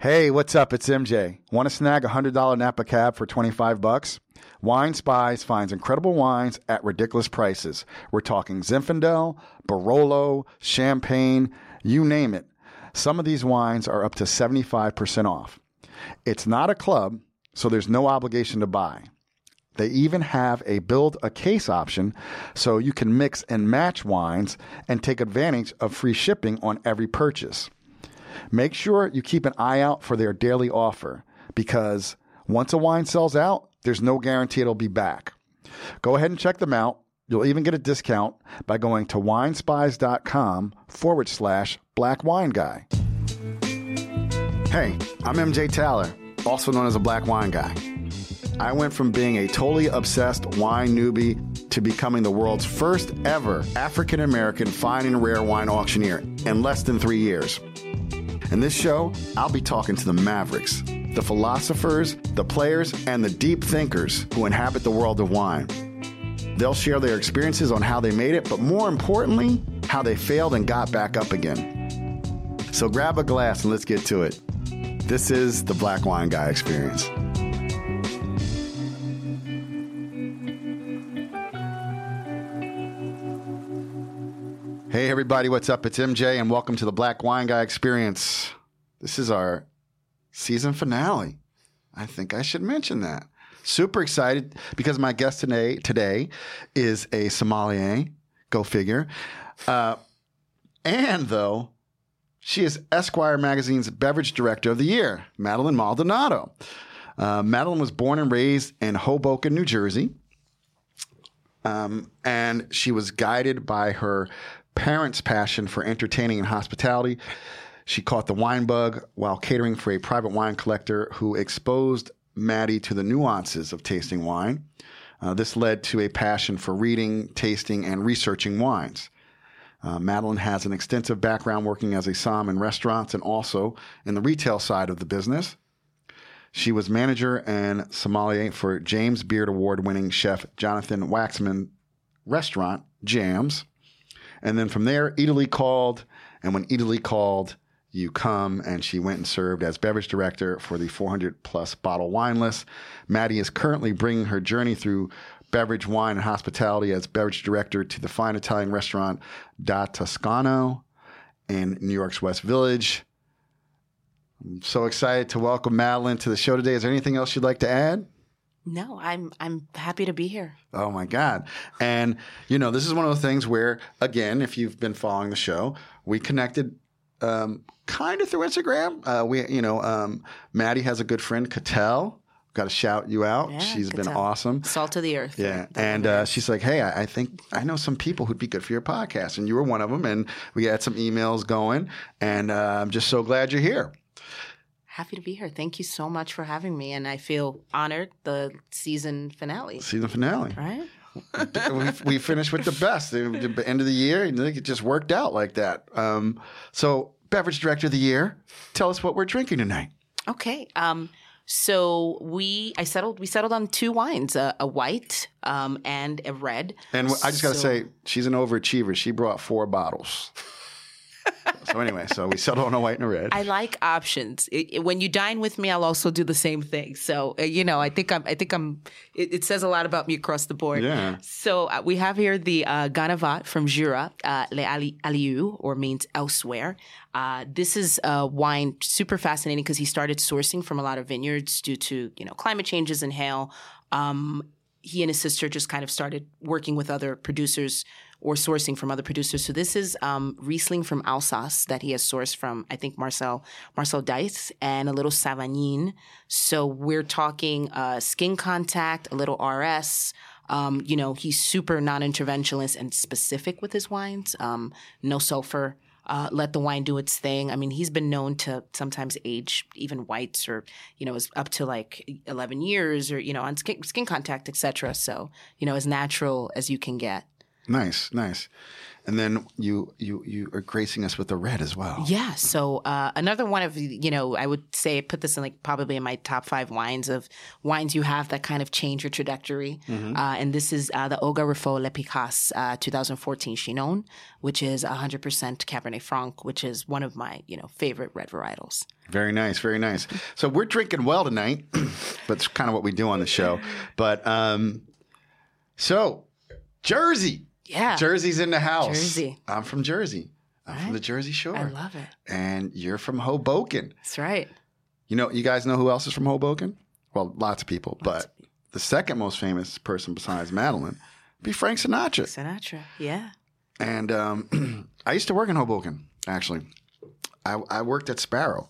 Hey, what's up? It's MJ. Want to snag a $100 Napa cab for 25 bucks? Wine Spies finds incredible wines at ridiculous prices. We're talking Zinfandel, Barolo, Champagne, you name it. Some of these wines are up to 75% off. It's not a club, so there's no obligation to buy. They even have a build a case option so you can mix and match wines and take advantage of free shipping on every purchase. Make sure you keep an eye out for their daily offer because once a wine sells out, there's no guarantee it'll be back. Go ahead and check them out. You'll even get a discount by going to winespies.com forward slash black wine guy. Hey, I'm MJ Taylor, also known as a black wine guy. I went from being a totally obsessed wine newbie to becoming the world's first ever African American fine and rare wine auctioneer in less than three years. In this show, I'll be talking to the mavericks, the philosophers, the players, and the deep thinkers who inhabit the world of wine. They'll share their experiences on how they made it, but more importantly, how they failed and got back up again. So grab a glass and let's get to it. This is the Black Wine Guy Experience. Hey, everybody, what's up? It's MJ, and welcome to the Black Wine Guy Experience. This is our season finale. I think I should mention that. Super excited because my guest today today is a sommelier. Go figure. Uh, and though she is Esquire magazine's beverage director of the year, Madeline Maldonado. Uh, Madeline was born and raised in Hoboken, New Jersey. Um, and she was guided by her parents' passion for entertaining and hospitality. She caught the wine bug while catering for a private wine collector who exposed Maddie to the nuances of tasting wine. Uh, this led to a passion for reading, tasting, and researching wines. Uh, Madeline has an extensive background working as a som in restaurants and also in the retail side of the business. She was manager and sommelier for James Beard Award winning chef Jonathan Waxman restaurant, Jams. And then from there, Eataly called. And when Eataly called, you come. And she went and served as beverage director for the 400 plus bottle wine list. Maddie is currently bringing her journey through beverage, wine, and hospitality as beverage director to the fine Italian restaurant Da Toscano in New York's West Village. I'm so excited to welcome Madeline to the show today. Is there anything else you'd like to add? No, I'm I'm happy to be here. Oh my God. And, you know, this is one of those things where, again, if you've been following the show, we connected um, kind of through Instagram. Uh, we, you know, um, Maddie has a good friend, Cattell. Got to shout you out. Yeah, She's been awesome. Salt of the earth. Yeah, That and uh, she's like, "Hey, I, I think I know some people who'd be good for your podcast, and you were one of them." And we had some emails going, and uh, I'm just so glad you're here. Happy to be here. Thank you so much for having me, and I feel honored. The season finale, Season finale. right? we, we finished with the best. The, the end of the year, and it just worked out like that. Um, so, beverage director of the year, tell us what we're drinking tonight. Okay. Um, so we I settled we settled on two wines, a, a white um, and a red. And I just got to So- say, she's an overachiever. She brought four bottles. So anyway, so we settled on a white and a red. I like options. It, it- when you dine with me, I'll also do the same thing. So uh, you know, I think I'm. I think I'm. It, it says a lot about me across the board. Yeah. So uh, we have here the uh, Ganevat from Jura, uh, Le Ali, Aliou, or means elsewhere. Uh, this is a wine super fascinating because he started sourcing from a lot of vineyards due to you know climate changes and hail. Um, he and his sister just kind of started working with other producers or sourcing from other producers. So this is um, Riesling from Alsace that he has sourced from, I think Marcel Marcel Deiss and a little Savagnin. So we're talking uh, skin contact, a little RS. Um, you know, he's super non-interventionist and specific with his wines. Um, no sulfur. Uh, let the wine do its thing. I mean, he's been known to sometimes age even whites or, you know, is up to like 11 years or, you know, on skin, skin contact, etc. So, you know, as natural as you can get. Nice, nice. and then you you you are gracing us with the red as well. Yeah. So uh, another one of you know I would say put this in like probably in my top five wines of wines you have that kind of change your trajectory. Mm-hmm. Uh, and this is uh, the Olga Raffault Les Picasses uh, 2014 Chinon, which is 100% Cabernet Franc, which is one of my you know favorite red varietals. Very nice, very nice. So we're drinking well tonight, but it's kind of what we do on the show. But um, so Jersey, Yeah. Jersey's in the house. Jersey. I'm from Jersey. I'm from the Jersey Shore, I love it. and you're from Hoboken. That's right. You know, you guys know who else is from Hoboken? Well, lots of people, but the second most famous person besides Madeline would be Frank Sinatra. Sinatra. Yeah. And um, I used to work in Hoboken, actually. I, I worked at Sparrow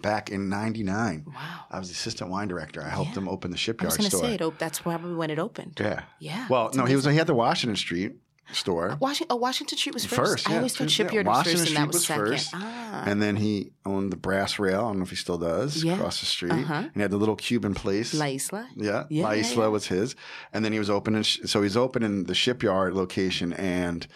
back in 99. Wow. I was the assistant wine director. I helped Yeah. him open the shipyard store. I was going to say it. op- That's probably when it opened. Yeah. Yeah. Well, no, he was he had the Washington Street store. Washington, oh, Washington Street was first. First, I always thought Yeah, Shipyard Washington was first, and that was, was second. first. Ah. And then he owned the Brass Rail. I don't know if he still does. Yeah. Across the street. Uh-huh. And he had the little Cuban place. La Isla. Yeah, Yeah, La Isla yeah. was his, and then he was opening. So he's opening the shipyard location and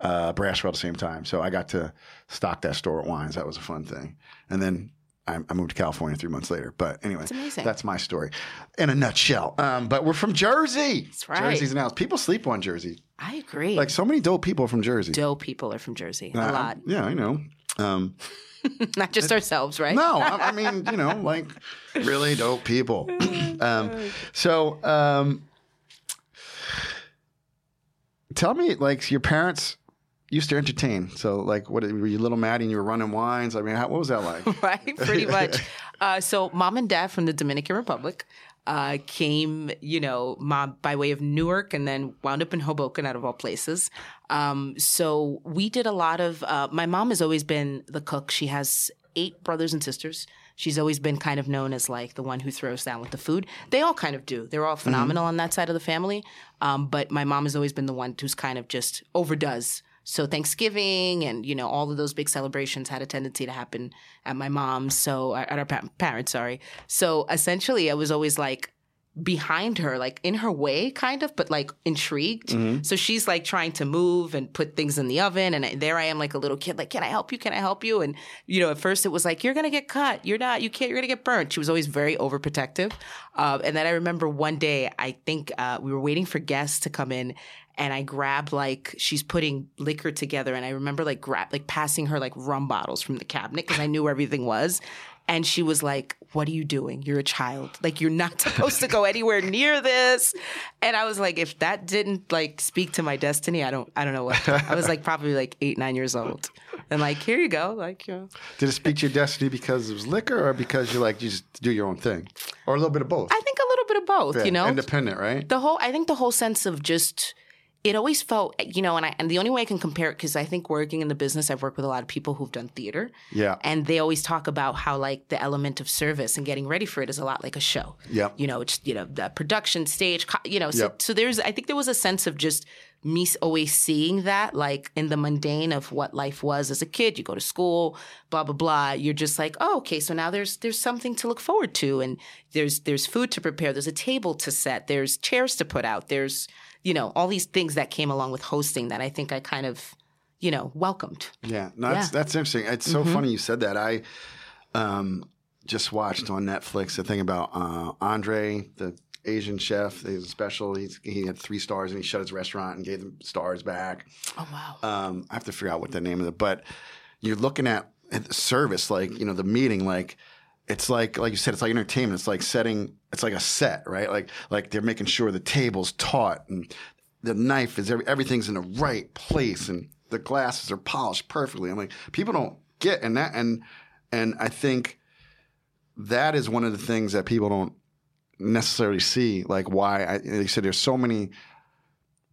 uh, Brass Rail at the same time. So I got to stock that store at wines. That was a fun thing. And then I, I moved to California three months later. But anyway, That's my story in a nutshell. Um, but we're from Jersey. That's right. Jersey's an house. People sleep on Jersey. I agree. Like so many dope people from Jersey. dope people are from Jersey. A Uh, lot. Yeah, I know. Um, Not just ourselves, right? no, I, I mean, you know, like really dope people. um, so, um, tell me, like, your parents used to entertain. So, like, what were you little Maddie and you were running wines? I mean, how, what was that like? right? Pretty much. Uh, so, mom and dad from the Dominican Republic uh, came, you know, mom by way of Newark and then wound up in Hoboken, out of all places. Um, so, we did a lot of. Uh, my mom has always been the cook. She has eight brothers and sisters. She's always been kind of known as like the one who throws down with the food. They all kind of do. They're all phenomenal on that side of the family. Um, but my mom has always been the one who's kind of just overdoes. So Thanksgiving and you know all of those big celebrations had a tendency to happen at my mom's. So at our pa- parents, sorry. So essentially, I was always like behind her, like in her way, kind of, but like intrigued. So she's like trying to move and put things in the oven, and I- there I am, like a little kid, like, "Can I help you? Can I help you?" And you know, at first it was like, "You're gonna get cut. You're not. You can't. You're gonna get burnt." She was always very overprotective. Uh, and then I remember one day, I think uh, we were waiting for guests to come in. And I grabbed like she's putting liquor together, and I remember like grab like passing her like rum bottles from the cabinet because I knew where everything was. And she was like, What are you doing? You're a child. Like, you're not supposed to go anywhere near this. And I was like, if that didn't like speak to my destiny, I don't I don't know what. I was like probably like eight, nine years old. And like, here you go. Like, you know. Did it speak to your destiny because it was liquor or because you're like, you just do your own thing? Or a little bit of both? I think a little bit of both, Yeah, you know? Independent, right? the whole i think the whole sense of just it always felt you know and i and the only way i can compare it because i think working in the business i've worked with a lot of people who've done theater Yeah. and they always talk about how like the element of service and getting ready for it is a lot like a show Yeah. you know it's you know the production stage you know so, Yep. so there's i think there was a sense of just me always seeing that like in the mundane of what life was as a kid you go to school blah blah blah you're just like oh okay so now there's there's something to look forward to and there's there's food to prepare there's a table to set there's chairs to put out there's you know all these things that came along with hosting that i think i kind of you know welcomed Yeah, no, that's Yeah. Mm-hmm. that's interesting. It's so funny you said that. I um, just watched on Netflix a thing about uh, Andre, the Asian chef. A special. He's, he had three stars and he shut his restaurant and gave them stars back. oh wow Um, I have to figure out what the name of it, but you're looking at the service, like you know, the meeting, like it's like like you said, it's like entertainment. It's like setting. It's like a set, right? Like like they're making sure the table's taut and the knife is every, everything's in the right place and the glasses are polished perfectly. I'm like people don't get and that and and I think that is one of the things that people don't necessarily see. Like why I, they said there's so many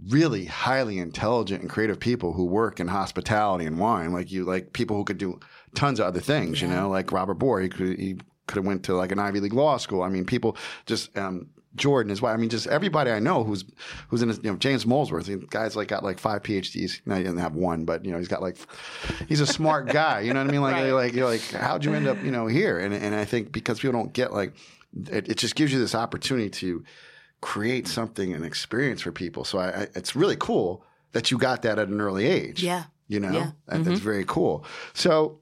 really highly intelligent and creative people who work in hospitality and wine, like you, like people who could do tons of other things. You know, like Robert Bohr, he could he could have went to like an Ivy League law school. I mean, people just um, Jordan is why. I mean, just everybody I know who's who's in, his, you know, James Molesworth. The guy's like got like five PhDs. No, he doesn't have one, but you know, he's got like, he's a smart guy. You know what I mean? Like, Right. like you're like, how'd you end up, you know, here? And and I think because people don't get like, it, it just gives you this opportunity to create something, an experience for people. So I, I it's really cool that you got that at an early age. Yeah. You know, Yeah. That- that's very cool. So,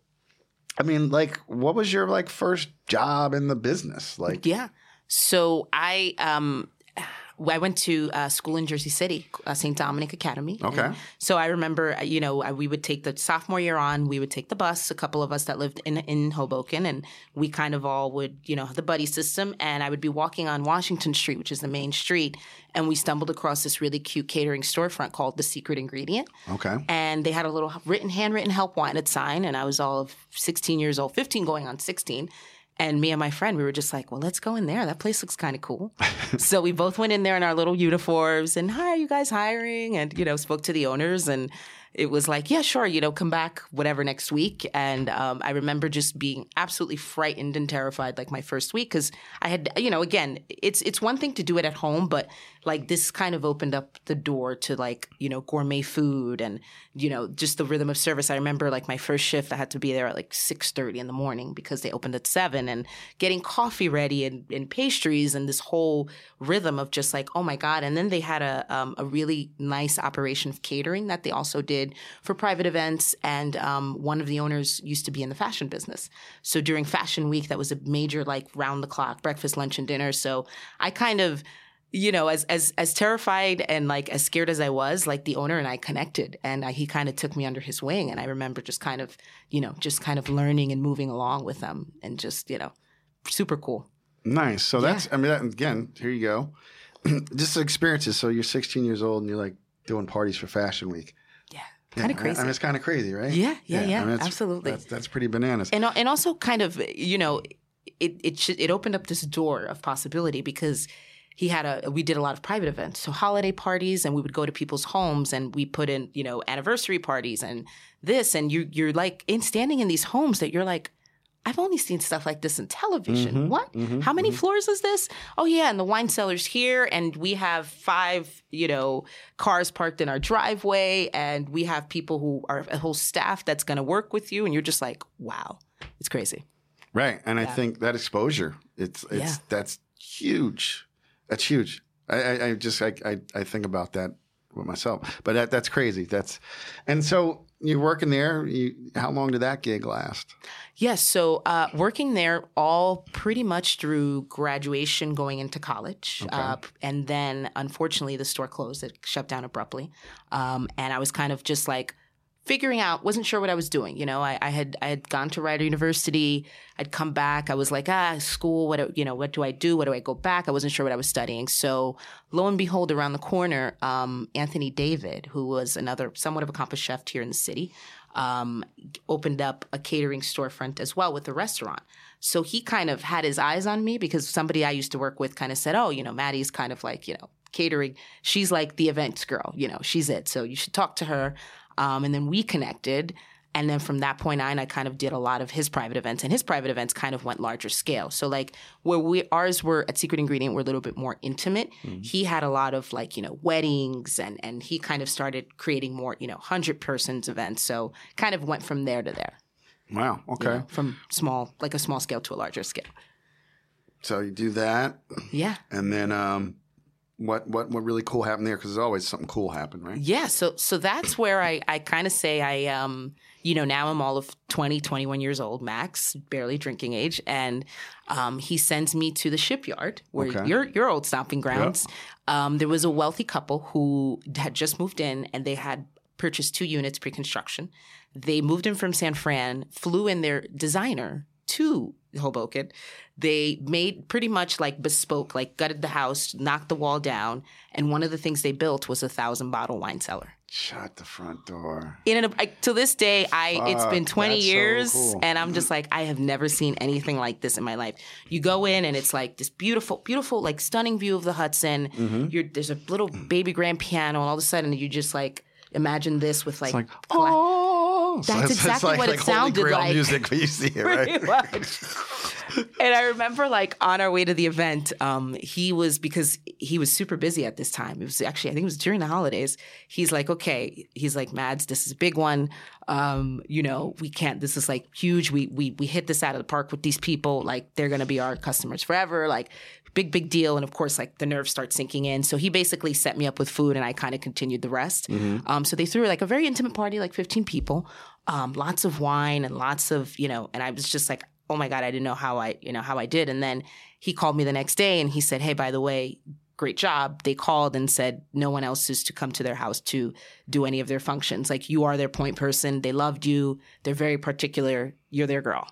I mean, like, what was your like first job in the business? Like, Yeah. So I um I went to uh, school in Jersey City, uh, St. Dominic Academy. Okay. And so I remember, you know, uh, we would take the sophomore year on, we would take the bus, a couple of us that lived in, in Hoboken, and we kind of all would, you know, the buddy system. And I would be walking on Washington Street, which is the main street, and we stumbled across this really cute catering storefront called The Secret Ingredient okay, and they had a little written handwritten help wanted sign and i was all of 16 years old 15 going on 16 and me and my friend we were just like well let's go in there. That place looks kind of cool. So we both went in there in our little uniforms and hi are you guys hiring? And you know spoke to the owners and it was like yeah sure you know come back whatever next week. And um, i remember just being absolutely frightened and terrified like my first week because i had you know again it's it's one thing to do it at home but like this kind of opened up the door to like you know gourmet food and you know just the rhythm of service. I remember like my first shift i had to be there at like 6.30 in the morning because they opened at 7 and getting coffee ready and, and pastries and this whole rhythm of just like oh my god. And then they had a, um, a really nice operation of catering that they also did for private events. And um, one of the owners used to be in the fashion business. So during fashion week that was a major like round the clock breakfast lunch and dinner. So i kind of you know, as as as terrified and like as scared as I was, like the owner and I connected, and I, he kind of took me under his wing, and I remember just kind of, you know, just kind of learning and moving along with them, and just you know, super cool. nice. So that's, I mean, that, again, here you go. Just experiences. So you're 16 years old and you're like doing parties for Fashion Week. Yeah, Yeah, kind of crazy. I mean, it's kind of crazy, right? Yeah, yeah, yeah, I mean, absolutely. That's, that's pretty bananas. and and also kind of you know it it should, it opened up this door of possibility because he had a we did a lot of private events so holiday parties and we would go to people's homes and we put in you know anniversary parties and this and you you're like in standing in these homes that you're like I've only seen stuff like this in television. Mhm, what? mhm, How many mhm. floors is this? Oh yeah, and the wine cellar's here, and we have five, you know, cars parked in our driveway, and we have people who are a whole staff that's going to work with you, and you're just like, wow, it's crazy. Right. And I think that exposure, it's it's Yeah. that's huge. That's huge. I, I, I just I, I I think about that with myself. But that that's crazy. That's and so you're working there. You, how long did that gig last? Yes. So uh, working there all pretty much through graduation, going into college, Okay. uh, and then unfortunately the store closed. It shut down abruptly, um, and I was kind of just like figuring out. wasn't sure what I was doing. You know, I, I had I had gone to Rider University. I'd come back. I was like, ah, school. What do- you know? What do I do? What do I go back? I wasn't sure what I was studying. So lo and behold, around the corner, um, Anthony David, who was another somewhat of accomplished chef here in the city, um, opened up a catering storefront as well with a restaurant. So he kind of had his eyes on me because somebody I used to work with kind of said, "Oh, you know, Maddie's kind of like you know catering. She's like the events girl. You know, she's it. So you should talk to her." Um, and then we connected. And then from that point on, I kind of did a lot of his private events, and his private events kind of went larger scale. So like where we ours were at Secret Ingredient were a little bit more intimate. He had a lot of like you know weddings, and and he kind of started creating more you know hundred persons events. So kind of went from there to there. Wow. you Okay. know, from small like a small scale to a larger scale. So you do that, Yeah. and then um, what what what really cool happened there? Because there's always something cool happened, right? Yeah, so so that's where I, I kind of say I um you know now I'm all of 20 21 years old max barely drinking age and um he sends me to the shipyard where Okay. your your old stomping grounds um there was a wealthy couple who had just moved in and they had purchased two units pre-construction they moved in from San Fran flew in their designer to Hoboken they made pretty much like bespoke like gutted the house knocked the wall down and one of the things they built was a thousand bottle wine cellar Shut the front door. in an, I, to this day i it's been 20 that's so years cool. and i'm just like i have never seen anything like this in my life you go in and it's like this beautiful beautiful like stunning view of the hudson Mm-hmm. You're, there's a little baby grand piano and all of a sudden you just like imagine this with like, It's like cla- oh, That's exactly what it Holy sounded Grail like. music, but you see it right. and I remember like on our way to the event, um, he was because he was super busy at this time. It was actually I think it was during the holidays. He's like, okay, he's like, Mads, this is a big one. Um, you know, we can't. This is like huge. We we we hit this out of the park with these people. Like they're gonna be our customers forever. Like big big deal. And of course, like the nerves start sinking in. So he basically set me up with food, and I kind of continued the rest. Um, so they threw like a very intimate party, like fifteen people. Um, lots of wine and lots of you know, and I was just like, oh my god i didn't know how i you know how i did and then he called me the next day and he said hey by the way great job they called and said no one else is to come to their house to do any of their functions like you are their point person they loved you they're very particular you're their girl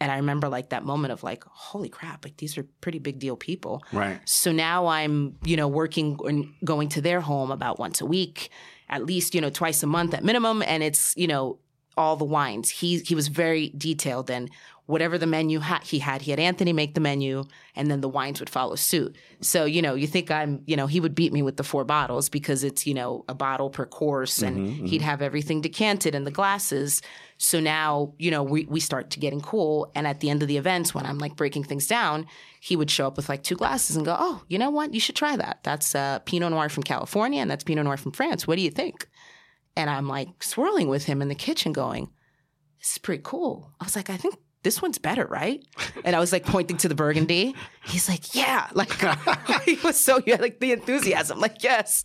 and i remember like that moment of like holy crap like these are pretty big deal people Right. so now I'm, you know, working and going to their home about once a week, at least, you know, twice a month at minimum. And it's, you know, all the wines. He he was very detailed and whatever the menu ha- he had, he had Anthony make the menu and then the wines would follow suit. So, you know, you think I'm, you know, he would beat me with the four bottles because it's, you know, a bottle per course and he'd have everything decanted in the glasses. So now, you know, we, we start to getting cool. And at the end of the events, when I'm like breaking things down, he would show up with like two glasses and go, Oh, you know what? You should try that. That's uh, Pinot Noir from California and that's Pinot Noir from France. What do you think? And I'm like swirling with him in the kitchen going, This is pretty cool. I was like, I think this one's better, right? And I was like pointing to the burgundy. He's like, Yeah. Like he was so yeah, like the enthusiasm, like, yes.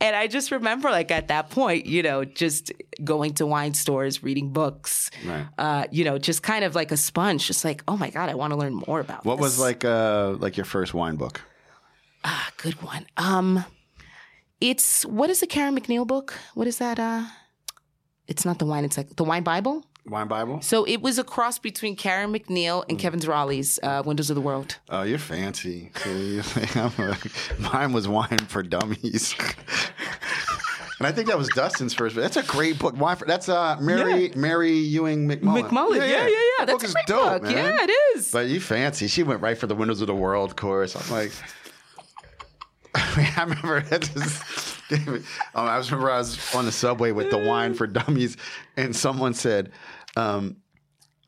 And I just remember, like at that point, you know, just going to wine stores, reading books, Right. uh, you know, just kind of like a sponge, just like, oh my god, I want to learn more about. What was like uh like your first wine book? Ah, good one. Um, it's what is the Karen MacNeil book? What is that? Uh, it's not the wine. It's like the Wine Bible. Wine Bible? So it was a cross between Karen MacNeil and Kevin Zraly's uh, Windows of the World. Oh, you're fancy. See, I'm a- Mine was Wine for Dummies. And I think that was Dustin's first. That's a great book. Wine for, that's uh, Mary Mary Ewing McMullen. McMullen. Yeah, yeah, yeah. That That's book a is dope, book. man. Yeah, it is. But you fancy. She went right for the Windows of the World course. I'm like, I remember that just, um, I was remember I was on the subway with the wine for dummies, and someone said, um,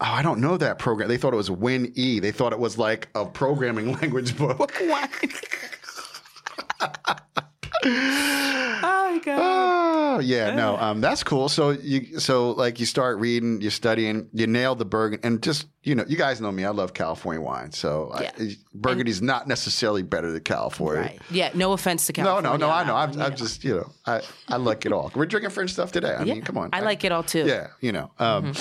"Oh, I don't know that program." They thought it was Win E. They thought it was like a programming language book. Oh my god. Oh yeah, no, um, that's cool. So you, so like you start reading, you're studying, you nailed the Burgundy, and just you know, you guys know me. I love California wine, so Yeah. I, Burgundy's not necessarily better than California. Right. Yeah. No offense to California. no, no. No. I know. I'm, one, I'm know. just, you know, I, I like it all. We're drinking French stuff today. I mean, come on. I like it all too. Yeah, you know. Um,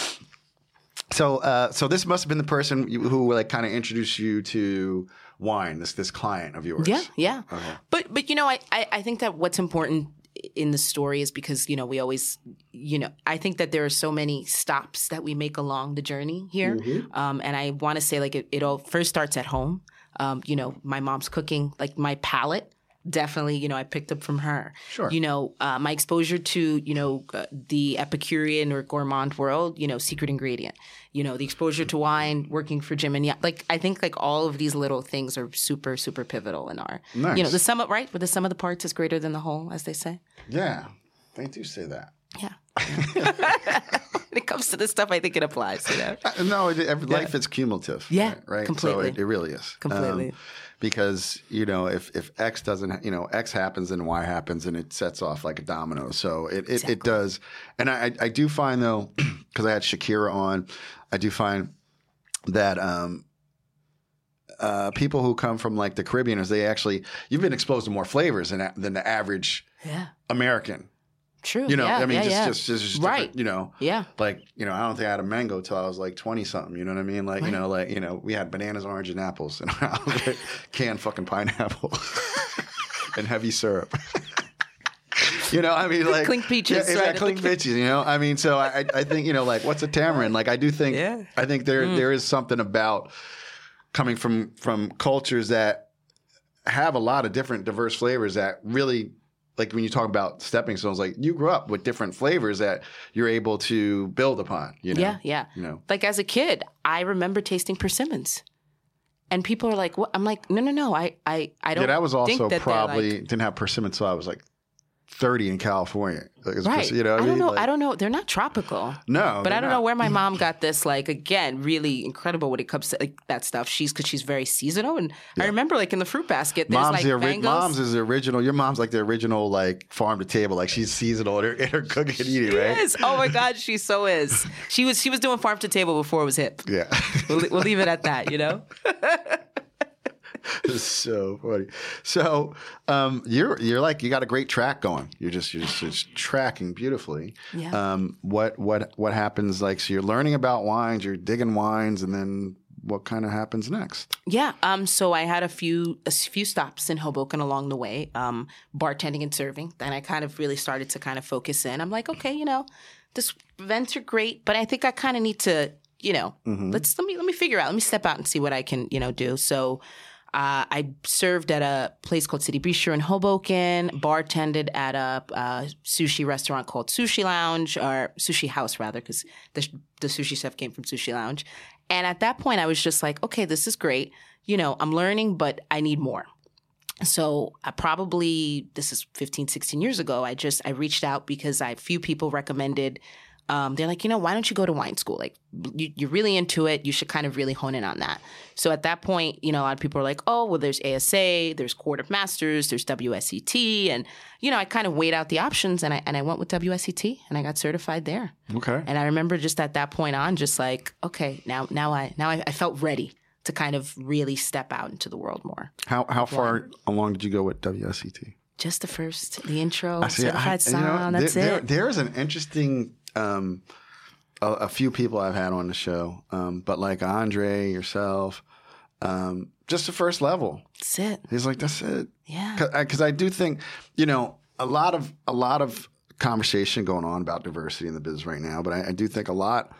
So, uh, so this must have been the person who like kind of introduced you to wine. This this client of yours. Yeah, yeah. Okay. But but you know, I, I I think that what's important in the story is because you know we always you know I think that there are so many stops that we make along the journey here, um, and I want to say like it, it all first starts at home. Um, you know, my mom's cooking, like my palate. Definitely, you know, I picked up from her. Sure. You know, uh, my exposure to, you know, uh, the Epicurean or gourmand world, you know, secret ingredient. You know, the exposure to wine, working for Jim and yeah, like I think like all of these little things are super, super pivotal in our, nice. you know, the sum of right, but the sum of the parts is greater than the whole, as they say. Yeah, they do say that. Yeah. when it comes to this stuff, I think it applies. You know. Uh, No, it, life is cumulative. Yeah, right. right? completely. So it, it really is Completely. Um, because you know, if if X doesn't, you know, X happens and Y happens, and it sets off like a domino. So it it, it does. And I I do find though, because I had Shakira on, I do find that um uh, people who come from like the Caribbean is they actually you've been exposed to more flavors than than the average Yeah. American. True. You know, yeah, I mean, yeah, just, yeah. just just just Right. You know, yeah. like you know, I don't think I had a mango till I was like twenty something. You know what I mean? Like you know, like you know, we had bananas, orange, and apples, and I was like, canned fucking pineapple and heavy syrup. you know, I mean, like Cling peaches, Yeah, right, exactly, cling cl- peaches. You know, I mean, so I I- think you know, like what's a tamarind? Like I do think Yeah. Mm. I think there there is something about coming from from cultures that have a lot of different diverse flavors that really like when you talk about stepping stones like you grew up with different flavors that you're able to build upon you know Yeah, yeah. you know Like as a kid, I remember tasting persimmons. And people are like, "What?" I'm like, "No, no, no. I, I, I don't." yeah that was also that probably like- didn't have persimmon until i was like 30 in California. Like, it's Right. You know, what I don't know. Like- I don't know. They're not tropical. No, But I don't know where my mom got this. Like again, really incredible when it comes to like that stuff. She's because she's very seasonal, and I remember like in the fruit basket, there's Mom's like the ori- mom's is the original. Your mom's like the original like farm to table. Like she's seasonal in her, in her cooking and eating, right? Yes. Oh my God, she so is. She was she was doing farm to table before it was hip. Yeah. We'll, we'll leave it at that. You know. It's so funny. So um, you're you're like you got a great track going. You're just you're just, just tracking beautifully. Yeah. Um, what what what happens? Like so, you're learning about wines. You're digging wines, and then what kind of happens next? Yeah. Um. So I had a few a few stops in Hoboken along the way, um, bartending and serving. Then I kind of really started to kind of focus in. I'm like, okay, you know, this events are great, but I think I kind of need to, you know, let's let me let me figure out. Let me step out and see what I can, you know, do. So. Uh, I served at a place called City Bistro in Hoboken, bartended at a uh, sushi restaurant called Sushi Lounge, or Sushi House rather, because the, the sushi chef came from Sushi Lounge. And at that point, I was just like, okay, this is great. You know, I'm learning, but I need more. So I probably, this is 15, 16 years ago, I just, I reached out because I, few people recommended, um, they're like, you know, why don't you go to wine school? Like, you, you're really into it. You should kind of really hone in on that. So at that point, you know, a lot of people are like, oh, well, there's ASA, there's Court of Masters, there's WSET. And, you know, I kind of weighed out the options and I, and I went with WSET and I got certified there. Okay. And I remember just at that point on, just like, okay, now now I now I, I felt ready to kind of really step out into the world more. How how far along did you go with WSET? Just the first, the intro, I see. I- certified you know, that's there, it. There, there's an interesting, um, a, a few people I've had on the show, um, but like Andre, yourself, um, just the first level. that's it. He's like, that's it. Yeah. Because I do think, you know, a lot of a lot of conversation going on about diversity in the business right now, but I, I do think a lot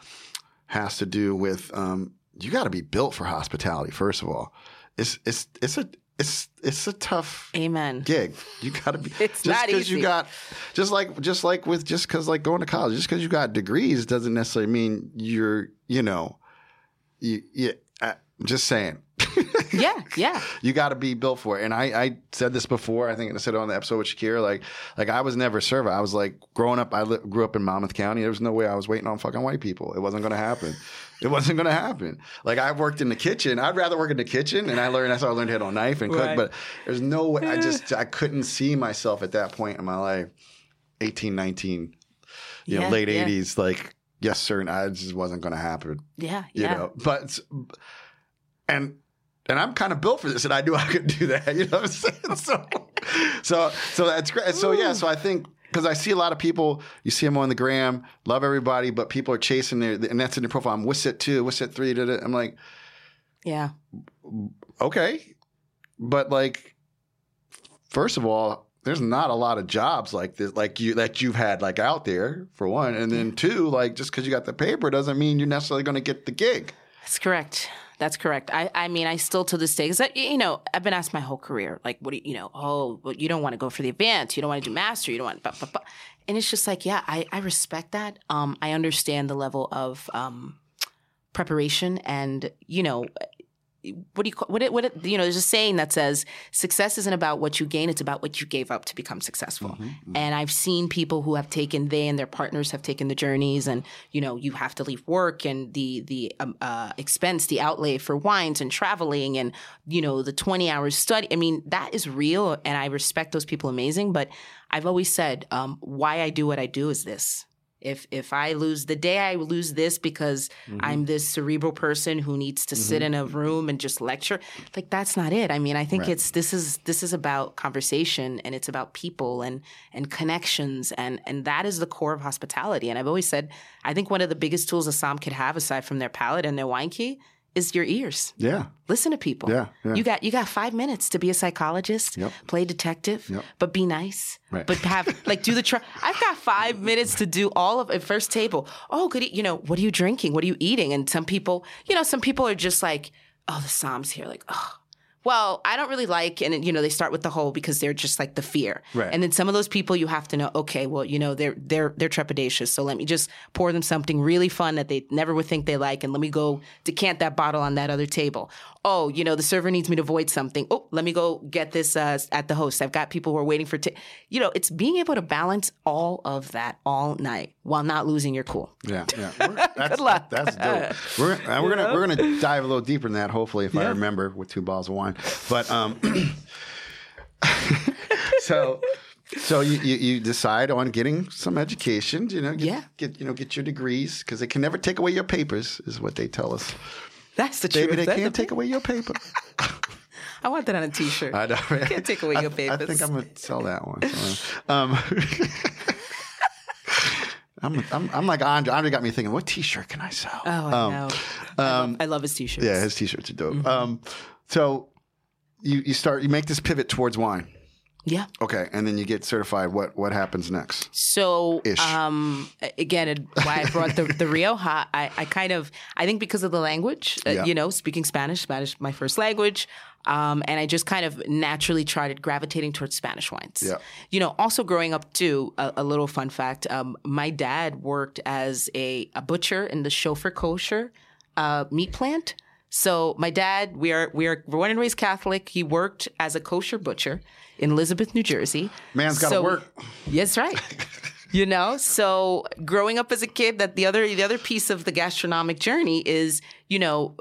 has to do with um, you got to be built for hospitality. First of all, it's it's it's a it's it's a tough Amen. gig. You got to be It's just not because you got just like just like with just because like going to college, just because you got degrees doesn't necessarily mean you're you know you, you I'm just saying. Yeah, yeah. you got to be built for it. And I, I said this before. I think I said it on the episode with Shakira. Like, like I was never a server. I was like growing up. I li- grew up in Monmouth County. There was no way I was waiting on fucking white people. It wasn't going to happen. It wasn't going to happen. Like I worked in the kitchen. I'd rather work in the kitchen. And I learned. That's how I learned how to knife and cook. Right. But there's no way. I just I couldn't see myself at that point in my life, 18, 19, you know, Yeah, late yeah. 80s. Like yes, sir. And I just wasn't going to happen Yeah, yeah. you yeah. know but and and i'm kind of built for this and i knew i could do that you know what i'm saying so so so that's great so yeah so i think because I see a lot of people, you see them on the gram, love everybody, but people are chasing their, and that's in their profile. I'm WSET two, it three. Da, da. I'm like, Yeah. okay, but like, first of all, there's not a lot of jobs like this, like you that you've had like out there for one, and then two, like just because you got the paper doesn't mean you're necessarily going to get the gig. That's correct. That's correct. I, I mean, I still to this day, because you know, I've been asked my whole career, like, what do you, you know? Oh, well, you don't want to go for the advance, you don't want to do master, you don't want, blah, blah. and it's just like, yeah, I, I respect that. Um, I understand the level of um, preparation, and you know, what do you call what? It, what it, you know? There's a saying that says, "Success isn't about what you gain; it's about what you gave up to become successful." And I've seen people who have taken they and their partners have taken the journeys, and you know, you have to leave work and the the um, uh, expense, the outlay for wines and traveling, and you know, the 20 hours study. I mean, that is real, and I respect those people amazing. But I've always said, um, why I do what I do is this. If if I lose the day I lose this because I'm mm-hmm. this cerebral person who needs to sit mm-hmm. in a room and just lecture, like that's not it. I mean, I think Right. it's this is this is about conversation and it's about people and and connections and and that is the core of hospitality. And I've always said I think one of the biggest tools a som could have aside from their palate and their wine key is your ears. Yeah, Listen to people. Yeah, yeah. You got you got five minutes to be a psychologist, Yep. play detective, Yep. but be nice. Right. But have like do the try. I've got five minutes to do all of it. First table. Oh, good. You know what are you drinking? What are you eating? And some people, you know, some people are just like, oh, the somm's here. Like, oh, Well, I don't really like, and you know, they start with the whole because they're just like the fear, Right. And then some of those people, you have to know, okay, well, you know, they're they're they're trepidatious, so let me just pour them something really fun that they never would think they like, and let me go decant that bottle on that other table. Oh, you know, the server needs me to void something. Oh, let me go get this uh, at the host. I've got people who are waiting for, t-. you know, it's being able to balance all of that all night while not losing your cool. Yeah, yeah. That's, Good luck. That's dope. We're, and we're gonna we're gonna dive a little deeper in that. Hopefully, if I remember with two bottles of wine. But um, so so you, you you decide on getting some education. You know, get, Yeah. get you know get your degrees because they can never take away your papers, is what they tell us. That's the Baby, truth. they That's can't the- take away your paper. I want that on a T-shirt. I know. Right? Can't take away I- your papers. I think I'm gonna sell that one. Um, I'm, I'm, I'm like Andre. Andre got me thinking, what T-shirt can I sell? Oh, I Um, know. I, love, I love his t-shirts. Yeah, his T-shirts are dope. Mm-hmm. Um, so you you start you make this pivot towards wine. yeah. Okay, and then you get certified. What what happens next? So, Ish. um, again, it- why I brought the, the Rioja, I, I kind of, I think because of the language, uh, Yeah. you know, speaking Spanish, Spanish, my first language. Um, and I just kind of naturally started gravitating towards Spanish wines. Yeah. You know, also growing up too, a, a little fun fact, um, my dad worked as a, a butcher in the chauffeur kosher uh, meat plant. So my dad, we are we are born and raised Catholic. He worked as a kosher butcher in Elizabeth, New Jersey. Man's gotta So- work. Yes, right. you know, so growing up as a kid, that the other the other piece of the gastronomic journey is, you know,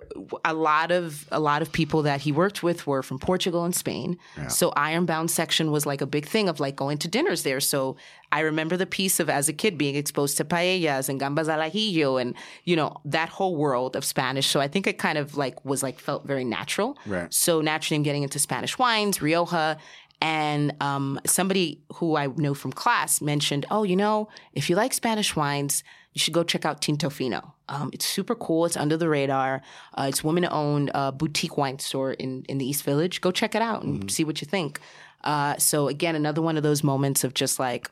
a lot of a lot of people that he worked with were from Portugal and Spain. So Ironbound section was like a big thing of like going to dinners there. So I remember the piece of as a kid being exposed to paellas and gambas al ajillo and you know that whole world of Spanish. So I think it kind of like was like felt very natural. Right. So naturally, I'm getting into Spanish wines, Rioja, and um, somebody who I know from class mentioned, "Oh, you know, if you like Spanish wines, you should go check out Tinto Fino. Um, it's super cool. It's under the radar. Uh, it's woman-owned uh, boutique wine store in in the East Village. Go check it out and see what you think." Uh, so again, another one of those moments of just like,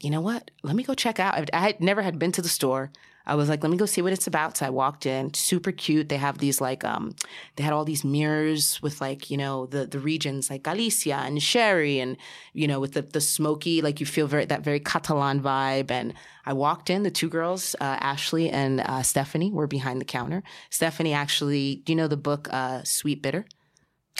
you know what? Let me go check out. I, I had never had been to the store. I was like, let me go see what it's about. So I walked in, super cute. They have these like, um, they had all these mirrors with like, you know, the the regions like Galicia and Sherry, and you know, with the the smoky, like you feel very that very Catalan vibe. And I walked in. The two girls, uh, Ashley and uh, Stephanie, were behind the counter. Stephanie actually, do you know the book uh, Sweetbitter?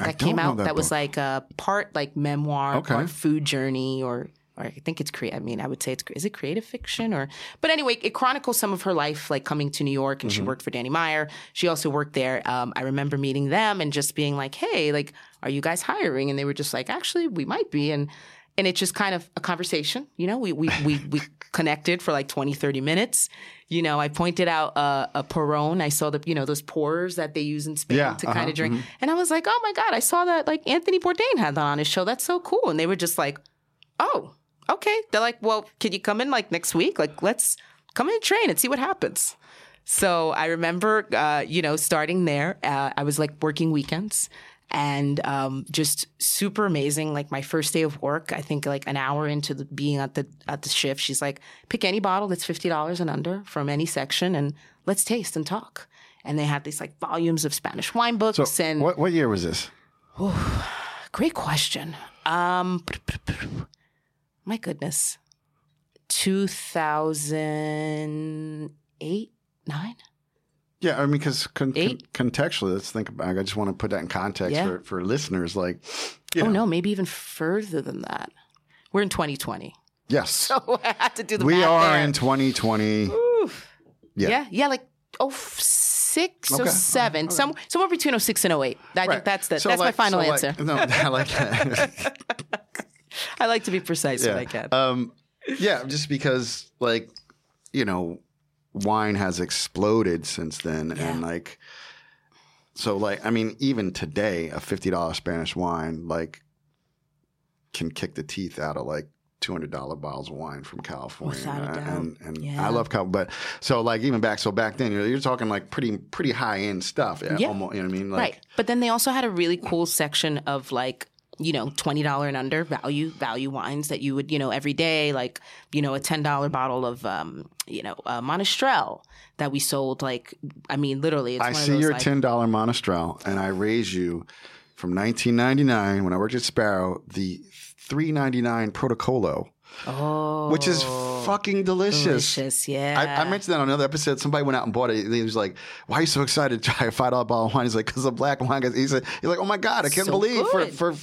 I that don't came out that that, was like a part like memoir, Okay. part food journey, or or I think it's create. I mean, I would say it's is it creative fiction or, but anyway, it chronicles some of her life, like coming to New York, and Mm-hmm. she worked for Danny Meyer. She also worked there. Um, I remember meeting them and just being like, "Hey, like, are you guys hiring?" And they were just like, "Actually, we might be." And and it's just kind of a conversation, you know. We we we we connected for like 20, 30 minutes. You know, I pointed out uh, a porrón. I saw the you know those pourers that they use in Spain Yeah, to uh-huh, kind of drink, and I was like, "Oh my god, I saw that like Anthony Bourdain had that on his show. That's so cool." And they were just like, "Oh, okay." They're like, "Well, can you come in like next week? Like, let's come in and train and see what happens." So I remember, uh, you know, starting there. Uh, I was like working weekends and um, just super amazing. Like my first day of work, I think like an hour into the, being at the at the shift, she's like, "Pick any bottle that's fifty dollars and under from any section, and let's taste and talk." And they had these like volumes of Spanish wine books So and what what year was this? Great question. Um, my goodness, two thousand eight, nine. Yeah, I mean, because con- con- contextually, let's think about. I just want to put that in context Yeah. for, for listeners. Like, you Oh know, no, maybe even further than that. We're in 2020, yes, so I had to do the we are there. in 2020. Yeah. yeah. yeah, like oh six Okay. or seven, some somewhere between 06 and 08. I Right. think that's the So that's my final so like- answer. no, I like that. I like to be precise when I can. Um, yeah, just because like you know, wine has exploded since then, Yeah. and like, so like I mean, even today, a fifty dollar Spanish wine like can kick the teeth out of like. Two hundred dollar bottles of wine from California, Without a doubt. and and Yeah. I love Cal, but so like even back so back then you're, you're talking like pretty pretty high end stuff, yeah, Yeah. almost, you know what I mean? Like, right. But then they also had a really cool section of like, you know, twenty dollar and under value value wines that you would, you know, every day, like, you know, a ten dollar bottle of um, you know, uh, Monastrell that we sold like I mean literally it's I one see those your like, ten dollar monastrell, and I raise you from 1999 when I worked at Sparrow, the 3.99 Protocolo, Oh, which is fucking delicious. delicious. Yeah, I, I mentioned that on another episode. Somebody went out and bought it. He was like, "Why are you so excited to try a five dollar bottle of wine?" He's like, "Cause the black wine." Guys. He said, "He's like, oh my god, I can't So believe good. for for."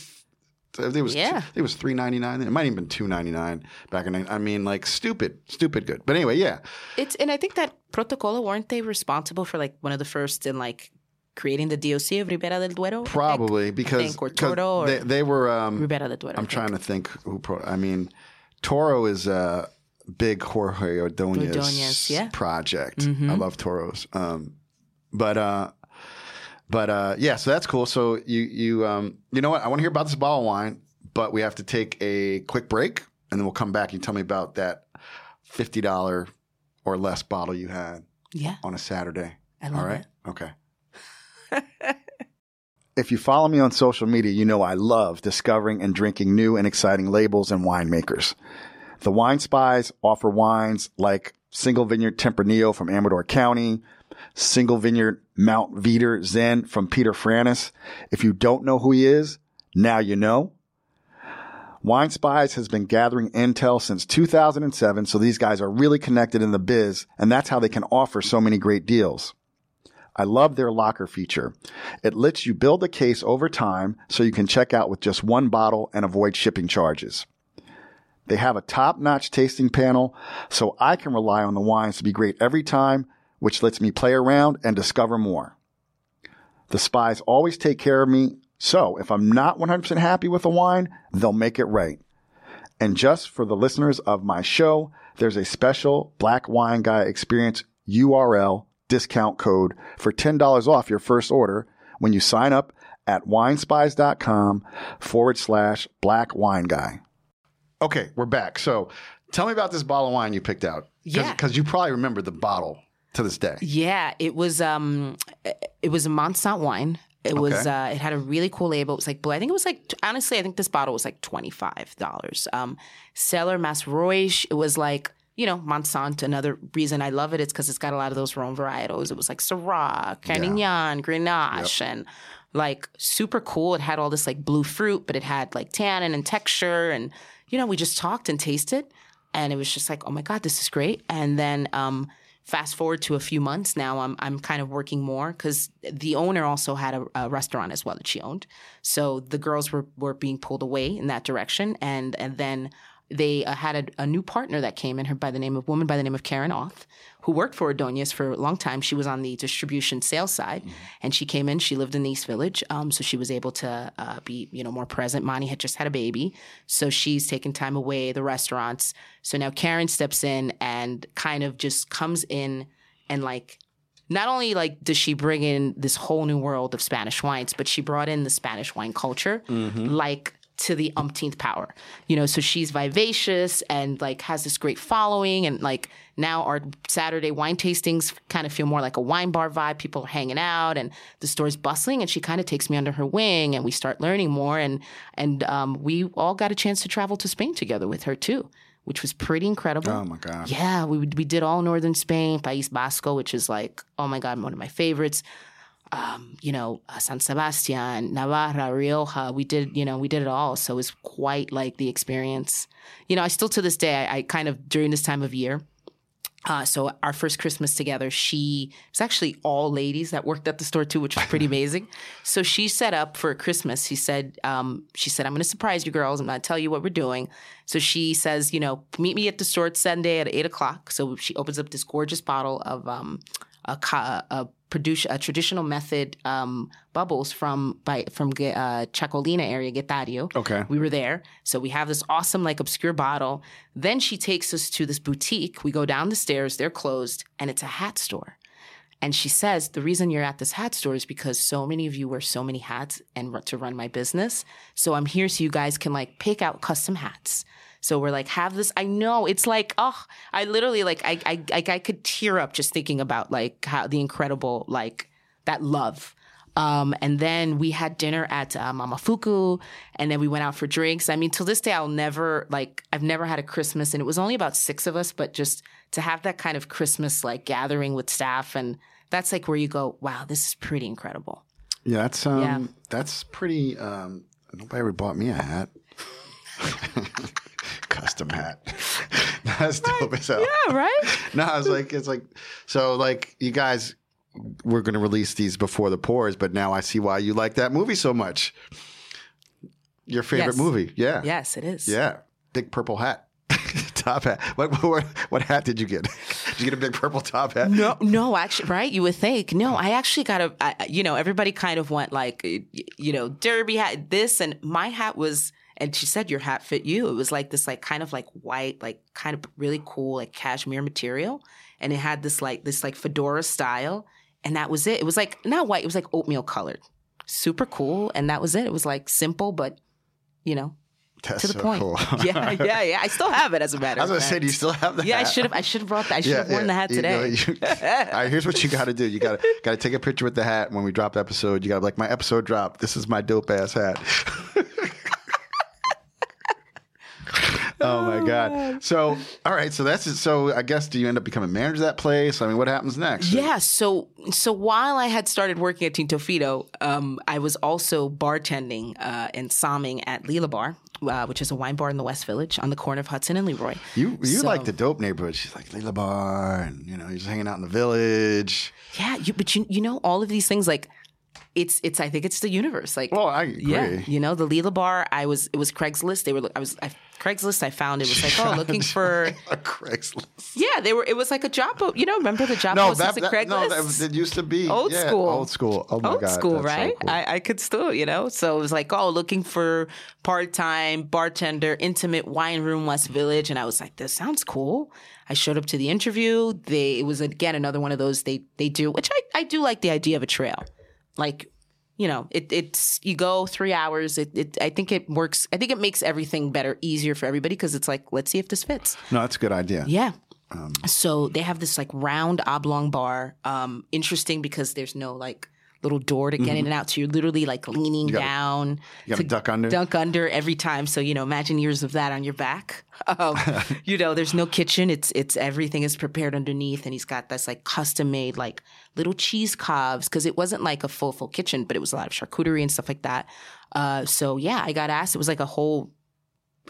It was Yeah. it was three ninety nine. It might even been two ninety nine back in. I mean, like stupid, stupid good. But anyway, yeah, It's and I think that Protocolo weren't they responsible for like one of the first in like creating the DOC of Ribera del Duero? I think? probably because think, or Toro or- they, they were. Um, Ribera del Duero. I'm trying to think who. Pro, I mean, Toro is a big Jorge Ordonez, Ordonez, yeah. Mm-hmm. project. I love Toros. Um, but uh, but uh, yeah, so that's cool. So you you um, you know what? I want to hear about this bottle of wine, but we have to take a quick break, and then we'll come back and tell me about that fifty dollar or less bottle you had Yeah, on a Saturday. I love All right. it. Okay. if you follow me on social media, you know I love discovering and drinking new and exciting labels and winemakers. The Wine Spies offer wines like Single Vineyard Tempranillo from Amador County, Single Vineyard Mount Veeder Zin from Peter Franus. If you don't know who he is, now you know. Wine Spies has been gathering intel since 2007, so these guys are really connected in the biz, and that's how they can offer so many great deals. I love their locker feature. It lets you build a case over time so you can check out with just one bottle and avoid shipping charges. They have a top notch tasting panel, so I can rely on the wines to be great every time, which lets me play around and discover more. The spies always take care of me, so if I'm not 100% happy with a wine, they'll make it right. And just for the listeners of my show, there's a special Black Wine Guy Experience URL discount code for $10 off your first order when you sign up at winespies.com forward slash black wine guy. Okay, we're back. So tell me about this bottle of wine you picked out. Cause, Yeah. Because you probably remember the bottle to this day. Yeah, it was um, it was a Montsant wine. It was uh, it had a really cool label. It was like blue. I think it was like honestly, I think this bottle was like twenty five dollars. Um, Celler Masroig. It was like you know Montsant. Another reason I love it is because it's got a lot of those Rhone varietals. It was like Syrah, Carignan, Grenache, and like super cool. It had all this like blue fruit, but it had like tannin and texture, and you know we just talked and tasted, and it was just like oh my god, this is great. And then um, fast forward to a few months now, I'm I'm kind of working more because the owner also had a, a restaurant as well that she owned. So the girls were were being pulled away in that direction, and and then they uh, had a, a new partner that came in her by the name of woman by the name of Karen Oth, who worked for Adonias for a long time. She was on the distribution sales side, and she came in. She lived in the East Village, um, so she was able to uh, be you know more present. Monty had just had a baby, so she's taking time away the restaurants. So now Karen steps in and kind of just comes in and like not only like does she bring in this whole new world of Spanish wines, but she brought in the Spanish wine culture like to the umpteenth power. You know, so she's vivacious and like has this great following and like now our Saturday wine tastings kind of feel more like a wine bar vibe. People are hanging out and the store's bustling and she kind of takes me under her wing and we start learning more and and um, we all got a chance to travel to Spain together with her too, which was pretty incredible. Oh my God. Yeah, we we did all northern Spain, País Vasco, which is like oh my god, one of my favorites. Um, you know, uh, San Sebastian, Navarra, Rioja. We did, you know, we did it all. So it was quite like the experience. You know, I still to this day, I, I kind of during this time of year. Uh, so our first Christmas together, she it's actually all ladies that worked at the store too, which was pretty amazing. So she set up for Christmas. She said, um, she said, I'm going to surprise you girls. I'm going to tell you what we're doing. So she says, you know, meet me at the store Sunday at eight o'clock. So she opens up this gorgeous bottle of um, a, a produce a traditional method um, bubbles from by from uh, Txakolina area, Getaria. Okay. We were there. So we have this awesome, like, obscure bottle. Then she takes us to this boutique. We go down the stairs, they're closed, and it's a hat store. And she says, The reason you're at this hat store is because so many of you wear so many hats and to run my business. So I'm here so you guys can like pick out custom hats. So we're like, have this. I know it's like, oh, I literally like, I, I, I, I could tear up just thinking about like how the incredible, like that love. Um, and then we had dinner at uh, Momofuku, and then we went out for drinks. I mean, till this day, I'll never like I've never had a Christmas, and it was only about six of us, but just to have that kind of Christmas like gathering with staff, and that's like where you go, wow, this is pretty incredible. Yeah, that's um, Yeah. that's pretty. Um, nobody ever bought me a hat. Custom hat. that's dope as hell. Yeah, right. No, I was like, it's like, so like you guys we're going to release these before the pores, but now I see why you like that movie so much. Your favorite Yes. movie, yeah, yes, it is. yeah, big purple hat, top hat. What, what what hat did you get? Did you get a big purple top hat? No, no, actually, right? You would think. No, I actually got a, I, you know, everybody kind of went like, you know, derby hat, this, and my hat was, and she said your hat fit you. It was like this, like kind of like white, like kind of really cool, like cashmere material, and it had this like this like fedora style, and that was it. It was like not white, it was like oatmeal colored, super cool, and that was it. It was like simple, but you know, That's to the so point. cool. yeah, yeah, yeah. I still have it as a matter. I was gonna say, do you still have the hat? Yeah, I should have. I should have brought that. I should have worn the hat You know, today. you- all right, here's what you got to do. You got to got to take a picture with the hat when we drop the episode. You got to like my episode drop. This is my dope ass hat. oh my god. So all right, so that's it. So I guess do you end up becoming manager of that place? I mean, what happens next? Yeah. So so while I had started working at Tinto Fino, um, I was also bartending uh, and somming at Lelabar, uh, which is a wine bar in the West Village on the corner of Hudson and Leroy. You you So- like the dope neighborhood. She's like Lelabar, and you know you're just hanging out in the village. Yeah. You, but you you know all of these things like it's it's I think it's the universe. Like Well, I agree. yeah, you know the Lelabar. I was it was Craigslist. They were I was I, Craigslist. I found it was like oh looking for a Craigslist. yeah they were it was like a job po- you know remember the job No, that, at that, Craigslist no, that, was- it used to be Old yeah, school. Old school. Oh my old god, school, that's so right? cool. I, I could still, you know. So it was like, oh, looking for part time bartender, intimate wine room, West Village, and I was like, this sounds cool. I showed up to the interview. They it was again another one of those they they do, which I I do like the idea of a trail, like. You know, it, it's you go three hours. It, it I think it works. I think it makes everything better, easier for everybody because it's like, let's see if this fits. no, that's a good idea. Yeah. so they have this like round oblong bar. Um, interesting because there's no like little door to get in and out. So you're literally like leaning gotta- down You got to to duck under. dunk under every time. So you know, imagine years of that on your back. Um, you know, there's no kitchen. It's it's everything is prepared underneath, and he's got this like custom made like little cheese cobs because it wasn't like a full full kitchen, but it was a lot of charcuterie and stuff like that. Uh, so yeah, I got asked. It was like a whole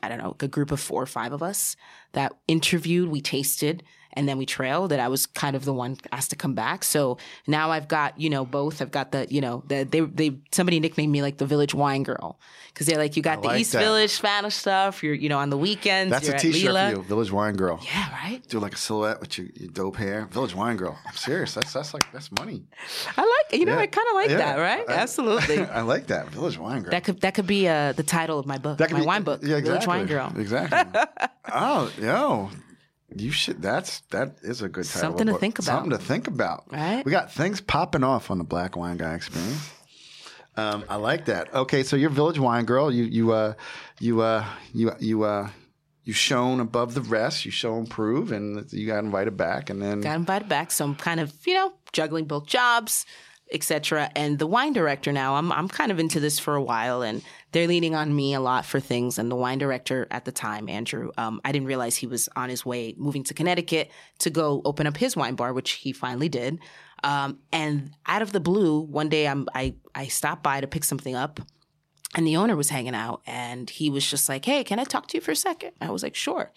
I don't know, a group of four or five of us that interviewed, we tasted, and then we trailed. And I was kind of the one asked to come back. So now I've got, you know, both. I've got the, you know, the, they, they, somebody nicknamed me like the village wine girl. Cause they're like, you got I the like East that. Village Spanish stuff. You're, you know, on the weekends. That's you're at T-shirt for you, Village Wine Girl. Yeah, right. Do like a silhouette with your, your dope hair, Village Wine Girl. I'm serious. That's that's like that's money. I like, you know, Yeah. I kind of like Yeah. that, right? I- Absolutely. I like that Village Wine Girl. that could, that could be uh, the title of my book, That could my be- wine book, Yeah, exactly. Village Wine Girl. Exactly. oh, yo. You should. That's that is a good title. Something to think about. Something to think about. Right? We got things popping off on the Black Wine Guy Experience. Um, I like that. Okay, so you're Village Wine Girl. You you uh you uh you you uh you shone above the rest. You show and prove, and you got invited back, and then got invited back. So I'm kind of, you know, juggling both jobs, etc. And the wine director now, I'm I'm kind of into this for a while, and they're leaning on me a lot for things. And the wine director at the time, Andrew, um, I didn't realize he was on his way moving to Connecticut to go open up his wine bar, which he finally did. Um, and out of the blue, one day I'm I I stopped by to pick something up. And the owner was hanging out and he was just like, Hey, can I talk to you for a second? I was like, Sure.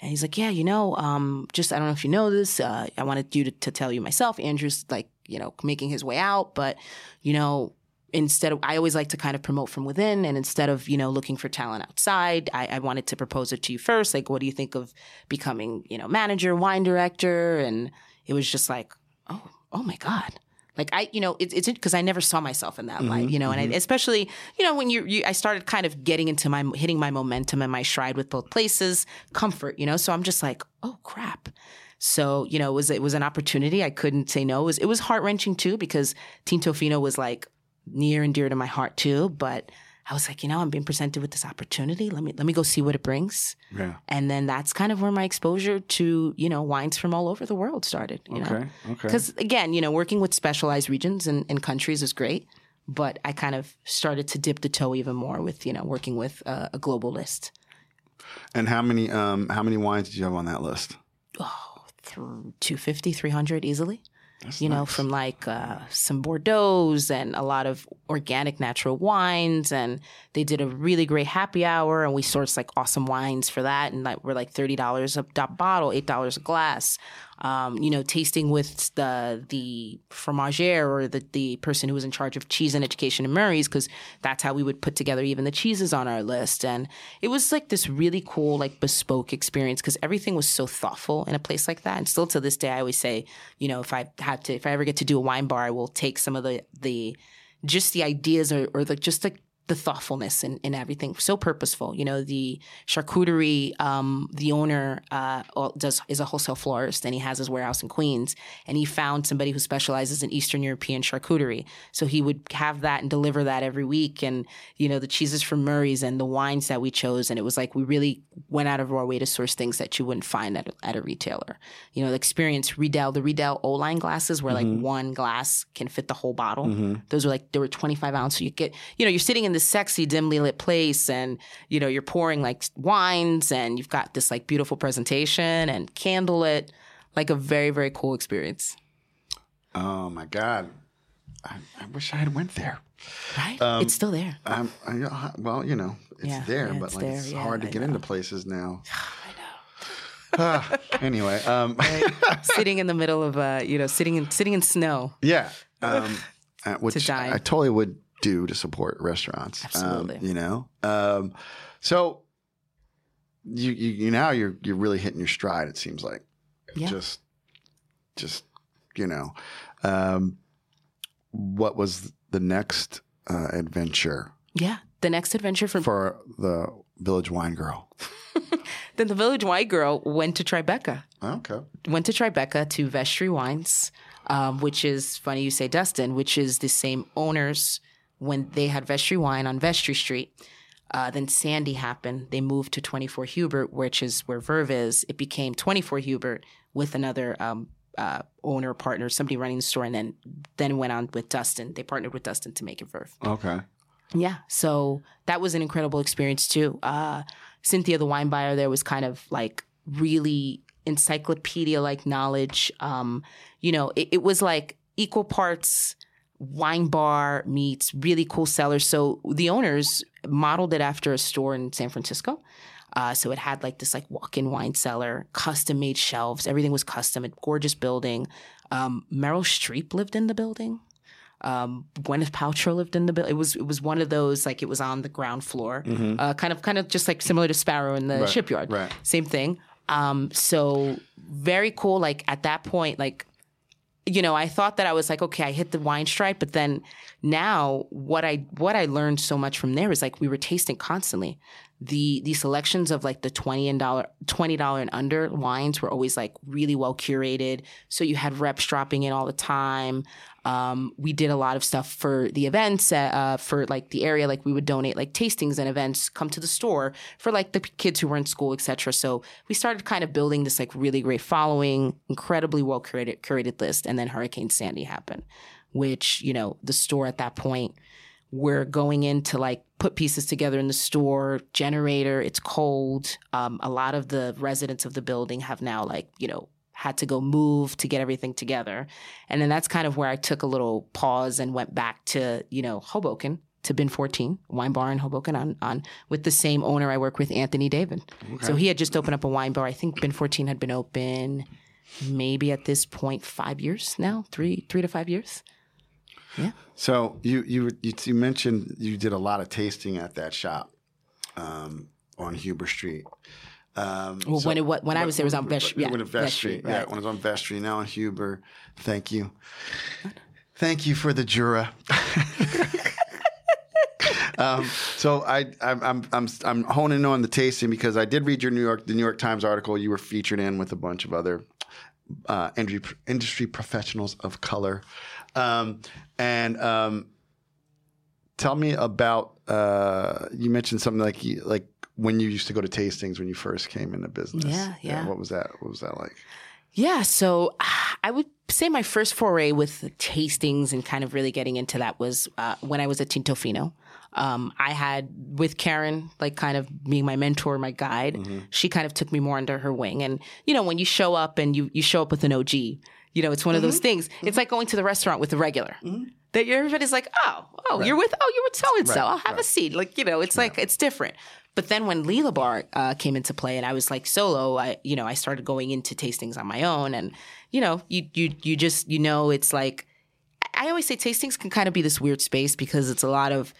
And he's like, Yeah, you know, um, just I don't know if you know this. Uh, I wanted you to, to tell you myself. Andrew's like, you know, making his way out, but, you know, instead of I always like to kind of promote from within and instead of, you know, looking for talent outside, I, I wanted to propose it to you first. Like, what do you think of becoming, you know, manager, wine director? And it was just like, oh, oh my God. Like I, you know, it's it's because I never saw myself in that mm-hmm, light, you know, and I, mm-hmm. especially, you know, when you, you, I started kind of getting into my hitting my momentum and my stride with both places, comfort, you know, so I'm just like, oh crap. So you know, it was it was an opportunity. I couldn't say no. It was it was heart wrenching too because Tinto Fino was like near and dear to my heart too. But I was like, you know, I'm being presented with this opportunity. Let me let me go see what it brings. yeah. And then that's kind of where my exposure to you know wines from all over the world started. You know? Okay. Okay. Because again, you know, working with specialized regions and, and countries is great, but I kind of started to dip the toe even more with you know working with uh, a global list. And how many um how many wines did you have on that list? Oh, through 250, 300 easily. You know, from like uh, some Bordeaux's and a lot of organic natural wines. And they did a really great happy hour, and we sourced like awesome wines for that. And like we're like thirty dollars a bottle, eight dollars a glass um, you know, tasting with the the fromager or the the person who was in charge of cheese and education in Murray's because that's how we would put together even the cheeses on our list. And it was like this really cool, like bespoke experience because everything was so thoughtful in a place like that. And still to this day, I always say, you know, if I had to, if I ever get to do a wine bar, I will take some of the the just the ideas or, or the just like the thoughtfulness in, in everything. So purposeful you know the charcuterie um, the owner uh, does is a wholesale florist and he has his warehouse in queens and he found somebody who specializes in eastern european charcuterie. So he would have that and deliver that every week and you know the cheeses from murray's and the wines that we chose. And it was like we really went out of our way to source things that you wouldn't find at a, at a retailer. You know the experience riedel the riedel o-line glasses where mm-hmm. like one glass can fit the whole bottle. Mm-hmm. those were like there were 25 ounce. So you get you know you're sitting in this sexy, dimly lit place, and you know you're pouring like wines, and you've got this like beautiful presentation and candlelit, like a very very cool experience. Oh my god, I, I wish I had went there. Right, um, it's still there. I, well, you know, it's yeah, there, yeah, but it's like there. it's yeah, hard to I get know. into places now. uh, anyway, um. sitting in the middle of uh, you know, sitting in sitting in snow. Yeah, um, uh, which I totally would do to support restaurants. Absolutely. Um, you know, um, so you, you, you now you're you're really hitting your stride. It seems like yeah. just just you know, um, what was the next uh, adventure? Yeah, the next adventure for for the Village Wine Girl. then the Village Wine Girl went to Tribeca. Okay. Went to Tribeca to Vestry Wines, um, which is funny you say Dustin, which is the same owners when they had Vestry Wine on Vestry Street. Uh, then Sandy happened. They moved to 24 Hubert, which is where Verve is. It became 24 Hubert with another um, uh, owner partner, somebody running the store, and then then went on with Dustin. They partnered with Dustin to make it Verve. Okay. Yeah, so that was an incredible experience too. Uh, Cynthia, the wine buyer, there was kind of like really encyclopedia like knowledge. Um, you know, it, it was like equal parts wine bar meets really cool cellars. So the owners modeled it after a store in San Francisco. Uh, so it had like this like walk-in wine cellar, custom made shelves. Everything was custom. A gorgeous building. Um, Meryl Streep lived in the building. Um, Gwyneth Paltrow lived in the building. It was it was one of those like it was on the ground floor, mm-hmm. uh, kind of kind of just like similar to Sparrow in the right, shipyard. Right. Same thing. Um, so very cool. Like at that point, like you know, I thought that I was like, okay, I hit the wine stripe, but then now what I what I learned so much from there is like we were tasting constantly. The the selections of like the twenty and dollar twenty dollar and under wines were always like really well curated. So you had reps dropping in all the time. Um, we did a lot of stuff for the events uh, uh, for like the area. Like we would donate like tastings and events, come to the store for like the kids who were in school, etc. So we started kind of building this like really great following, incredibly well curated curated list. And then Hurricane Sandy happened, which you know the store at that point we're going in to like put pieces together in the store generator it's cold um, a lot of the residents of the building have now like you know had to go move to get everything together. And then that's kind of where I took a little pause and went back to, you know, Hoboken to Bin 14, wine bar in Hoboken on, on with the same owner I work with, Anthony David. Okay. So he had just opened up a wine bar. I think Bin 14 had been open maybe at this point five years now, three three to five years. Yeah. So you you you, you mentioned you did a lot of tasting at that shop um, on Hubert Street. Um, well, so when it, when I was there, it was on Vestry. Yeah, when it Vestry, Vestry right. yeah, when it was on Vestry. Now on Hubert. Thank you, thank you for the Jura. um, so I, I'm, I'm, I'm honing on the tasting because I did read your New York, the New York Times article you were featured in with a bunch of other uh, industry, industry professionals of color, um, and um, tell me about. Uh, you mentioned something like like when you used to go to tastings when you first came into business. Yeah, yeah. yeah what was that? What was that like? Yeah, so I would say my first foray with tastings and kind of really getting into that was uh, when I was at Tinto Fino. Um, I had with Karen, like kind of being my mentor, my guide. Mm-hmm. She kind of took me more under her wing, and you know, when you show up and you you show up with an OG, You know, it's one of those things. It's like going to the restaurant with a regular. That everybody's like, oh, oh, you're with, oh, you're with so and so. I'll have a seat. Like, you know, it's like it's different. But then when Lelabar uh, came into play, and I was like solo, I, you know, I started going into tastings on my own, and you know, you you you just you know, it's like I always say tastings can kind of be this weird space because it's a lot of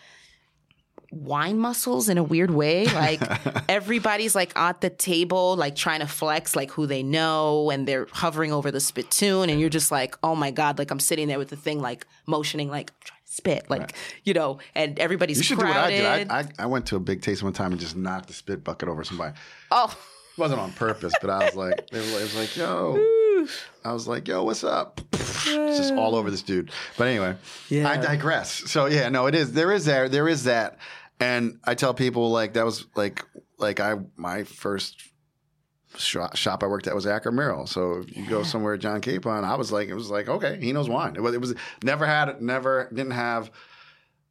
wine muscles in a weird way. Like everybody's like at the table, like trying to flex like who they know, and they're hovering over the spittoon, and you're just like, oh my god, like I'm sitting there with the thing, like motioning, like I'm trying to spit, like you know, and everybody's You should crowded. do what I did. I, I, I went to a big taste one time and just knocked the spit bucket over somebody. oh, It wasn't on purpose, but I was like, it was like, yo, I was like, yo, what's up? It's just all over this dude. But anyway, Yeah. I digress. So yeah, no, it is. There is there. There is that. And I tell people like that was like like I my first shop, shop I worked at was Acker Merrall. So if you go somewhere John Kapon, I was like it was like okay, he knows wine. It was, it was never had never didn't have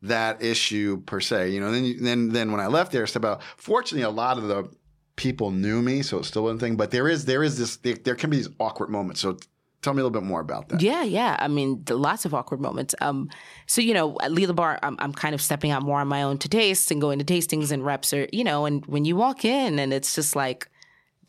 that issue per se. You know, then then then when I left there, it's about fortunately a lot of the people knew me, so it's still one thing. But there is there is this there, there can be these awkward moments. So tell me a little bit more about that. Yeah, yeah. I mean, lots of awkward moments. Um, so you know, at Lelabar, I'm, I'm kind of stepping out more on my own to taste and going to tastings and reps, or you know, and when you walk in and it's just like.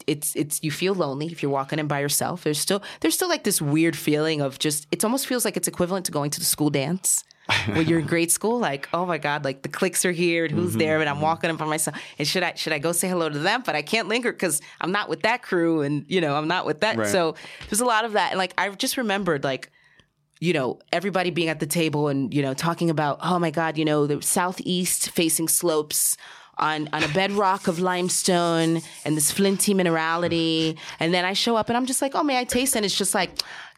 It's it's you feel lonely if you're walking in by yourself. There's still there's still like this weird feeling of just it almost feels like it's equivalent to going to the school dance when you're in grade school. Like oh my god, like the cliques are here and who's there, mm-hmm, and I'm mm-hmm. walking in by myself. And should I should I go say hello to them? But I can't linger because I'm not with that crew, and you know I'm not with that. Right. So there's a lot of that. And like I just remembered like you know, everybody being at the table and, you know, talking about, oh my God, you know, the southeast facing slopes on, on a bedrock of limestone and this flinty minerality. And then I show up and I'm just like, oh, may I taste? And it's just like,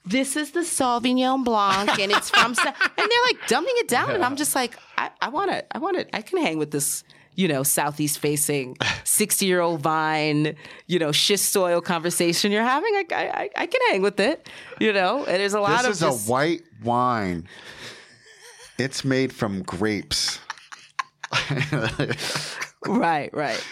this is the Sauvignon Blanc and it's from, Sa-" and they're like dumbing it down. And I'm just like, I, I want to, I want to, I can hang with this. You know, southeast facing, sixty year old vine, you know, schist soil conversation you're having. I, I, I can hang with it. You know, and there's a lot This of This is just- a white wine. It's made from grapes. Right, right.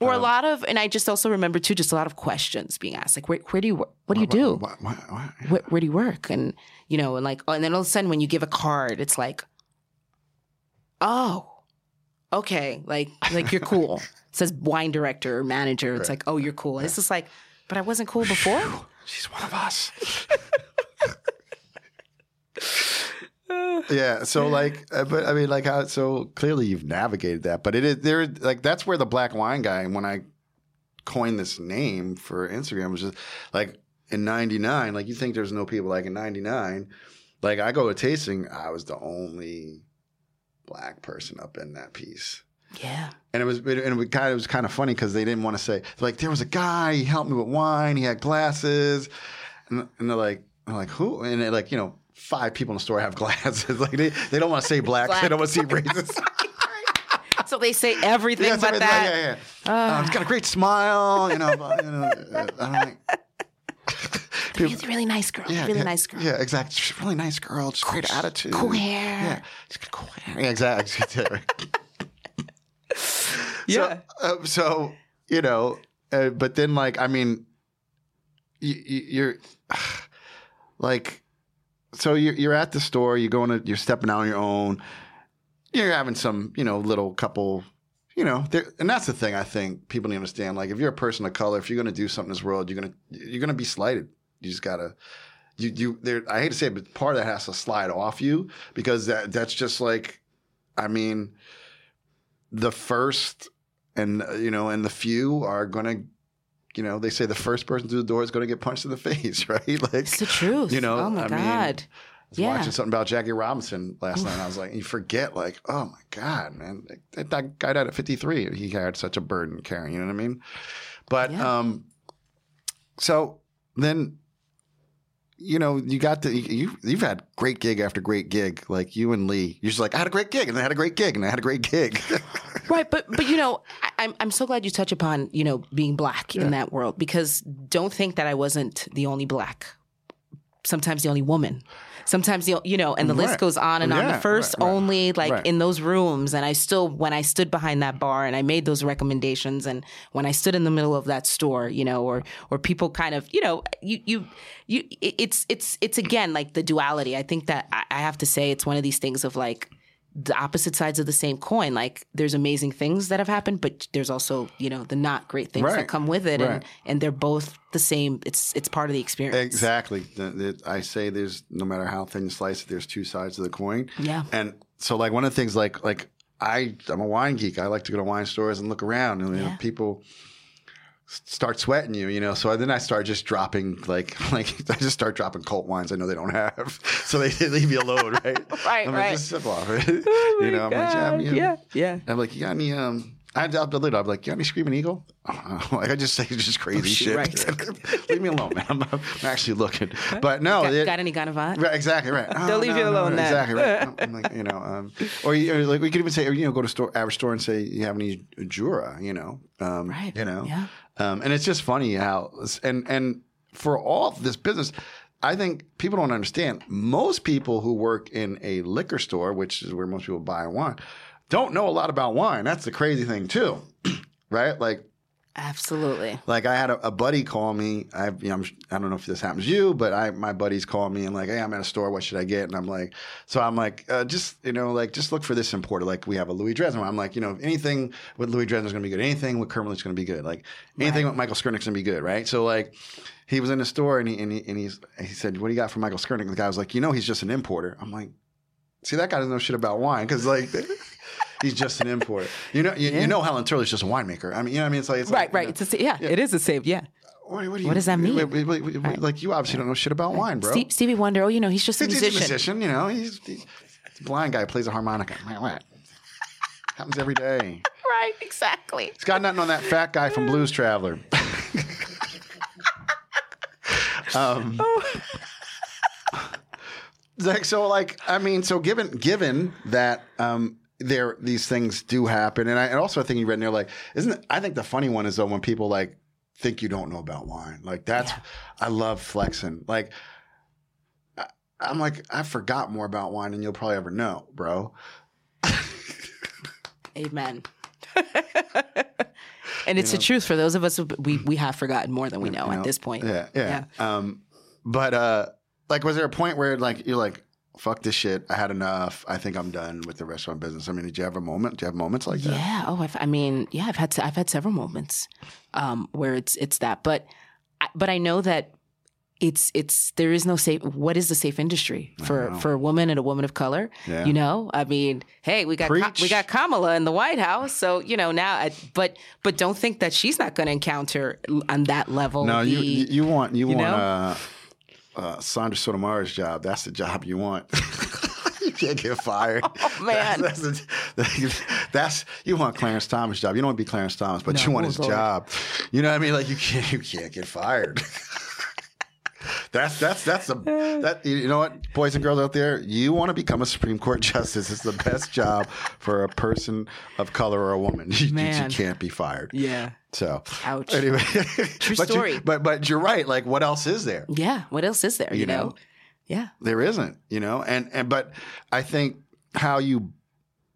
Or a Um, lot of, and I just also remember too, just a lot of questions being asked, like, where, where do you, what do you do? What, what, what? Where, where do you work? And you know, and like, oh, and then all of a sudden, when you give a card, it's like, oh, okay, like, like you're cool. it says wine director or manager. It's like, oh, you're cool. And it's just like, but I wasn't cool before. She's one of us. yeah. So like, uh, but I mean, like how? So clearly you've navigated that, but it is there. Like that's where the black wine guy. When I coined this name for Instagram, was just like in '99. Like you think there's no people like in '99. Like I go to tasting, I was the only black person up in that piece. Yeah. And it was, and it kind of, it was kind of funny because they didn't want to say like there was a guy he helped me with wine, he had glasses, and, and they're like, I'm like who? And they're like you know five people in the store have glasses. like they, they don't want to say black, they don't want to see racist. So they say everything Yeah, but something like- that. yeah, yeah. Um, he's got a great smile, you know. But, you know uh, I'm like, Really, really nice girl. yeah, really yeah, nice girl. Yeah, exactly. She's a really nice girl. Just great attitude. Cool hair. Yeah, she's got cool hair. Yeah, exactly. Yeah. So, uh, so you know, uh, but then like I mean, you, you're like, so you're you're at the store. You're going to you're stepping out on your own. You're having some you know little couple. You know, and that's the thing I think people need to understand. Like, if you're a person of color, if you're going to do something in this world, you're gonna you're gonna be slighted. You just gotta you you there. I hate to say it, but part of that has to slide off you because that that's just like, I mean, the first and you know and the few are gonna, you know, they say the first person through the door is gonna get punched in the face, right? Like It's the truth. You know, oh my I mean, God. I was Yeah. watching something about Jackie Robinson last night. And I was like, you forget, like, oh my God, man, that, that guy died at 53. He had such a burden carrying, you know what I mean? But, Yeah. um, so then, you know, you got the, you, you've had great gig after great gig. Like you and Lee, you're just like, I had a great gig and I had a great gig and I had a great gig. Right, but but you know, I, I'm I'm so glad you touch upon you know being black in that world because don't think that I wasn't the only black, sometimes the only woman. sometimes you you know, and the list goes on and on. The first right, right. only like Right. in those rooms, and I still when I stood behind that bar and I made those recommendations, and when I stood in the middle of that store, you know, or or people kind of you know you you you it's it's it's again like the duality. I think that I, I have to say it's one of these things of like the opposite sides of the same coin. Like there's amazing things that have happened, but there's also you know the not great things Right. that come with it, Right. and and they're both the same. It's it's part of the experience. Exactly. The, the, I say there's no matter how thin you slice it, there's two sides of the coin. Yeah. And so, like one of the things, like like I, I'm a wine geek. I like to go to wine stores and look around, and you know, Yeah. people start sweating you, you know. So then I start just dropping like like I just start dropping cult wines I know they don't have, so they, they leave me alone, right? Right, I'm right. Like, just sip off it. Oh you know, I'm like, yeah, I mean, yeah, yeah. I'm like, you got any? Um, I'd up the lid. I'm like, you got any screaming eagle? like I just say just crazy shit. Oh, right. Leave me alone, man. I'm, I'm actually looking. But no, Got, it- got any Ganevat? Right, exactly right. They'll Oh, leave no, you alone no, then. Exactly right. I'm- I'm like, you know, um, or, you, or like we could even say, or, you know, go to store, average store and say, you have any Jura, you know, um, Right, you know, yeah. Um, and it's just funny how, and and for all this business, I think people don't understand. Most people who work in a liquor store, which is where most people buy wine, don't know a lot about wine. That's the crazy thing too, right? Like Absolutely. like I had a, a buddy call me. I, you know, I'm, I don't know if this happens to you, but I my buddies call me and like, hey, I'm at a store. What should I get? And I'm like, so I'm like, uh, just you know, like just look for this importer. Like we have a Louis/Dressner. I'm like, you know, anything with Louis/Dressner is going to be good. Anything with Kermit Lynch's going to be good. Like anything with Michael Skurnik's going to be good, right? So like. He was in the store and he and, he, and he's he said, "What do you got for Michael Skurnick?" The guy was like, "You know, he's just an importer." I'm like, "See, that guy doesn't know shit about wine because like he's just an importer. You know, you, you know, Helen Turley's just a winemaker. I mean, you know, what I mean, it's like it's Right, like, right. It's a, sa- yeah, it is a same. Yeah. what, what, do you, What does that mean? wait, wait, wait, wait, Like you obviously don't know shit about wine, bro. Steve, Stevie Wonder. Oh, you know, he's just a he's, he's musician. a musician, you know. He's, he's a blind guy plays a harmonica. What? Happens every day. Right. Exactly. He's got nothing on that fat guy from Blues Traveler. um, like so, like I mean, so given given that um, there these things do happen, and I and also I think you read in there like isn't it, I think the funny one is though when people like think you don't know about wine, like that's I love flexing, like. I- I'm like, I forgot more about wine than you'll probably ever know, bro. Amen. and it's the truth for those of us we we have forgotten more than we know, You at this point. Yeah, Yeah, yeah. Um, but uh, like, was there a point where like you're like, fuck this shit, I had enough, I think I'm done with the restaurant business. I mean, did you have a moment? Do you have moments like that? Yeah. Oh, I've, I mean, yeah, I've had I've had several moments um, where it's it's that, but I- but I know that it's it's there is no safe. What is the safe industry for for a woman and a woman of color? Yeah. You know, I mean, hey, we got Ka- we got Kamala in the White House, so you know now. I, but but don't think that she's not going to encounter on that level. No, the, you you you want you, you want know? uh, uh, Sandra Sotomayor's job. That's the job you want. you can't get fired. Oh, man. that's, that's, that's you want Clarence Thomas' job. You don't want to be Clarence Thomas, but No, you want oh, his job. You know what I mean? Like you can't you can't get fired. That's that's that's the that you know what boys and girls out there you want to become a Supreme Court justice it's the best job for a person of color or a woman you, you- Man. you can't be fired yeah. so Ouch. anyway True but you- story. but but you're right like what else is there Yeah. What else is there? You, You know? know? Yeah. there isn't you know and and but I think how you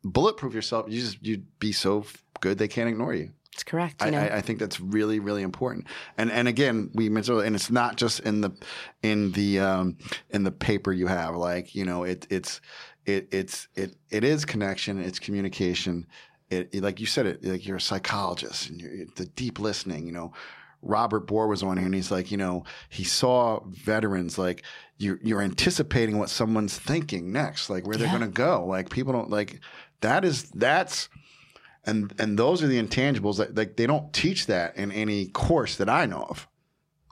bulletproof yourself you just you'd be so good they can't ignore you It's correct. You I, know. I, I think that's really, really important. And and again, we mentioned, and it's not just in the in the um, in the paper you have. Like you know, it it's it it's it it is connection. It's communication. It, it- like you said it like you're a psychologist and you're the deep listening. You know, Robert Bohr was on here and he's like, you know, he saw veterans like you're you're anticipating what someone's thinking next, like where they're gonna go. Like people don't like that is that's and and those are the intangibles that like they don't teach that in any course that I know of.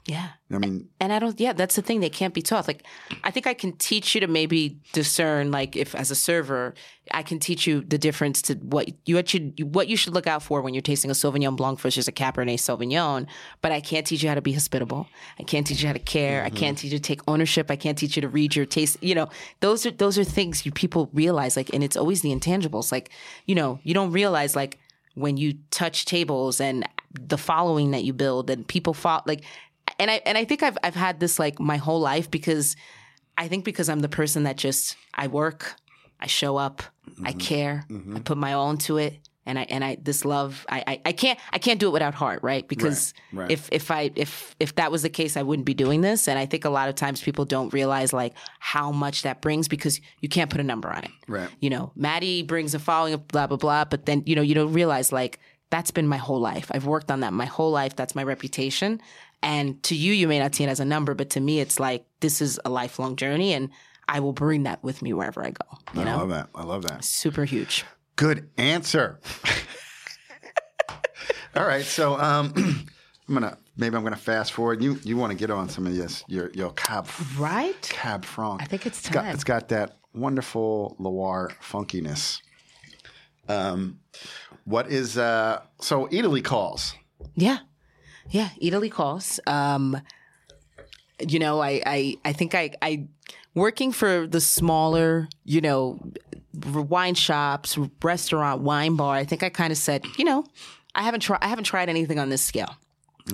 Yeah. I mean, And I don't, yeah, that's the thing. They can't be taught. Like, I think I can teach you to maybe discern, like, if as a server, I can teach you the difference to what you what you what you should look out for when you're tasting a Sauvignon Blanc versus a Cabernet Sauvignon. But I can't teach you how to be hospitable. I can't teach you how to care. I mm-hmm. can't teach you to take ownership. I can't teach you to read your taste. You know, those are those are things you people realize. Like, and it's always the intangibles. Like, you know, you don't realize like when you touch tables and the following that you build and people follow like and I and I think I've I've had this like my whole life because I think because I'm the person that just I work, I show up, I Mm-hmm. care, I put my all into it, and I and I this love I I, I can't I can't do it without heart, right? Because right. if if I if if that was the case, I wouldn't be doing this. And I think a lot of times people don't realize like how much that brings because you can't put a number on it. Right. You know, Maddie brings a following of blah blah blah, but then you know you don't realize like that's been my whole life. I've worked on that my whole life. That's my reputation. And to you, you may not see it as a number, but to me, it's like this is a lifelong journey, and I will bring that with me wherever I go. You I know, love that. I love that. super huge. Good answer. All right, so um, I'm gonna maybe I'm gonna fast forward. You you want to get on some of this your your cab Right? cab franc. I think it's It's got, it's got that wonderful Loire funkiness. Um, what is uh? So Eataly calls. Yeah. Yeah. Eataly calls. Um, you know, I, I, I think I, I, working for the smaller, you know, wine shops, restaurant, wine bar, I think I kind of said, you know, I haven't tried, I haven't tried anything on this scale.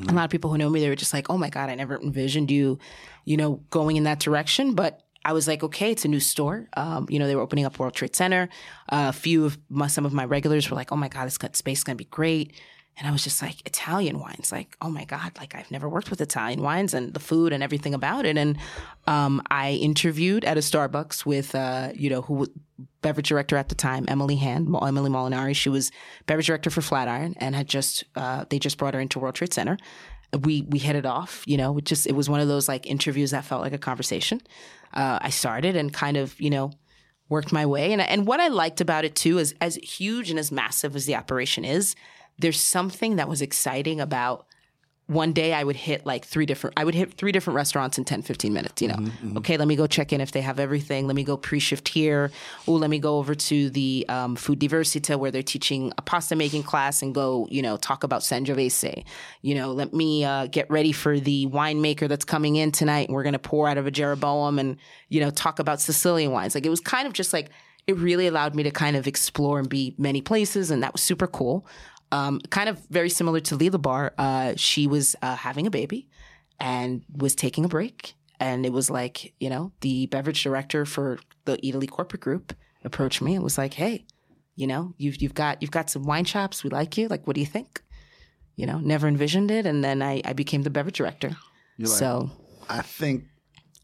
A lot of people who know me, they were just like, oh my God, I never envisioned you, you know, going in that direction. But I was like, okay, it's a new store. Um, you know, they were opening up World Trade Center. Uh, a few of my, some of my regulars were like, oh my God, this space is going to be great. And I was just like, Italian wines, like, oh my God, like I've never worked with Italian wines and the food and everything about it. And um, I interviewed at a Starbucks with, uh, you know, who beverage director at the time, Emily Hand, Emily Molinari. She was beverage director for Flatiron and had just, uh, they just brought her into World Trade Center. We, we hit it off, you know, it just, it was one of those like interviews that felt like a conversation. Uh, I started and kind of, you know, worked my way. And and what I liked about it too is as huge and as massive as the operation is, there's something that was exciting about one day I would hit like three different I would hit three different restaurants in 10 15 minutes, you know. Okay, let me go check in if they have everything. Let me go pre-shift here. Oh, let me go over to the um, Food Diversita where they're teaching a pasta making class and go, you know, talk about Sangiovese. You know, let me uh, get ready for the winemaker that's coming in tonight and we're going to pour out of a Jeroboam and, you know, talk about Sicilian wines. Like it was kind of just like it really allowed me to kind of explore and be many places and that was super cool um, kind of very similar to Lelabar. Uh, she was uh, having a baby and was taking a break. And it was like, you know, the beverage director for the Eataly corporate group approached me and was like, "Hey, you know, you've you've got you've got some wine shops. We like you. Like, what do you think?" You know, never envisioned it, and then I, I became the beverage director. like- so I think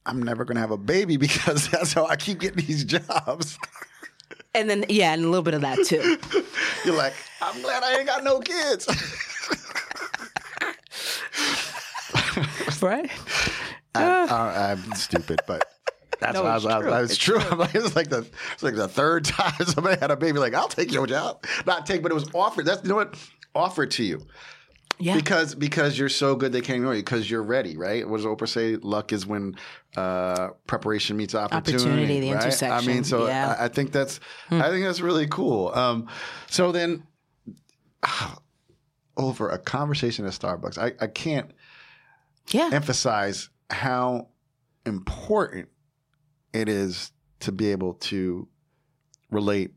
I'm never gonna have a baby because that's how I keep getting these jobs. and then yeah, and a little bit of that too. You're like, I'm glad I ain't got no kids. right? I, uh. I, I'm stupid, but that's No, why I it's was, I was- true. I was It's true. I'm like, it's like the it's like the third time somebody had a baby. Like, I'll take your job. Not take, but it was offered. That's you know what offered to you Yeah. because because you're so good they can't ignore you because you're ready. Right? What does Oprah say? Luck is when uh, preparation meets opportunity. Opportunity, the right? I mean, so Yeah. Hmm. I, I think that's I think that's really cool. Um, so then. Over a conversation at Starbucks, I, I can't yeah. emphasize how important it is to be able to relate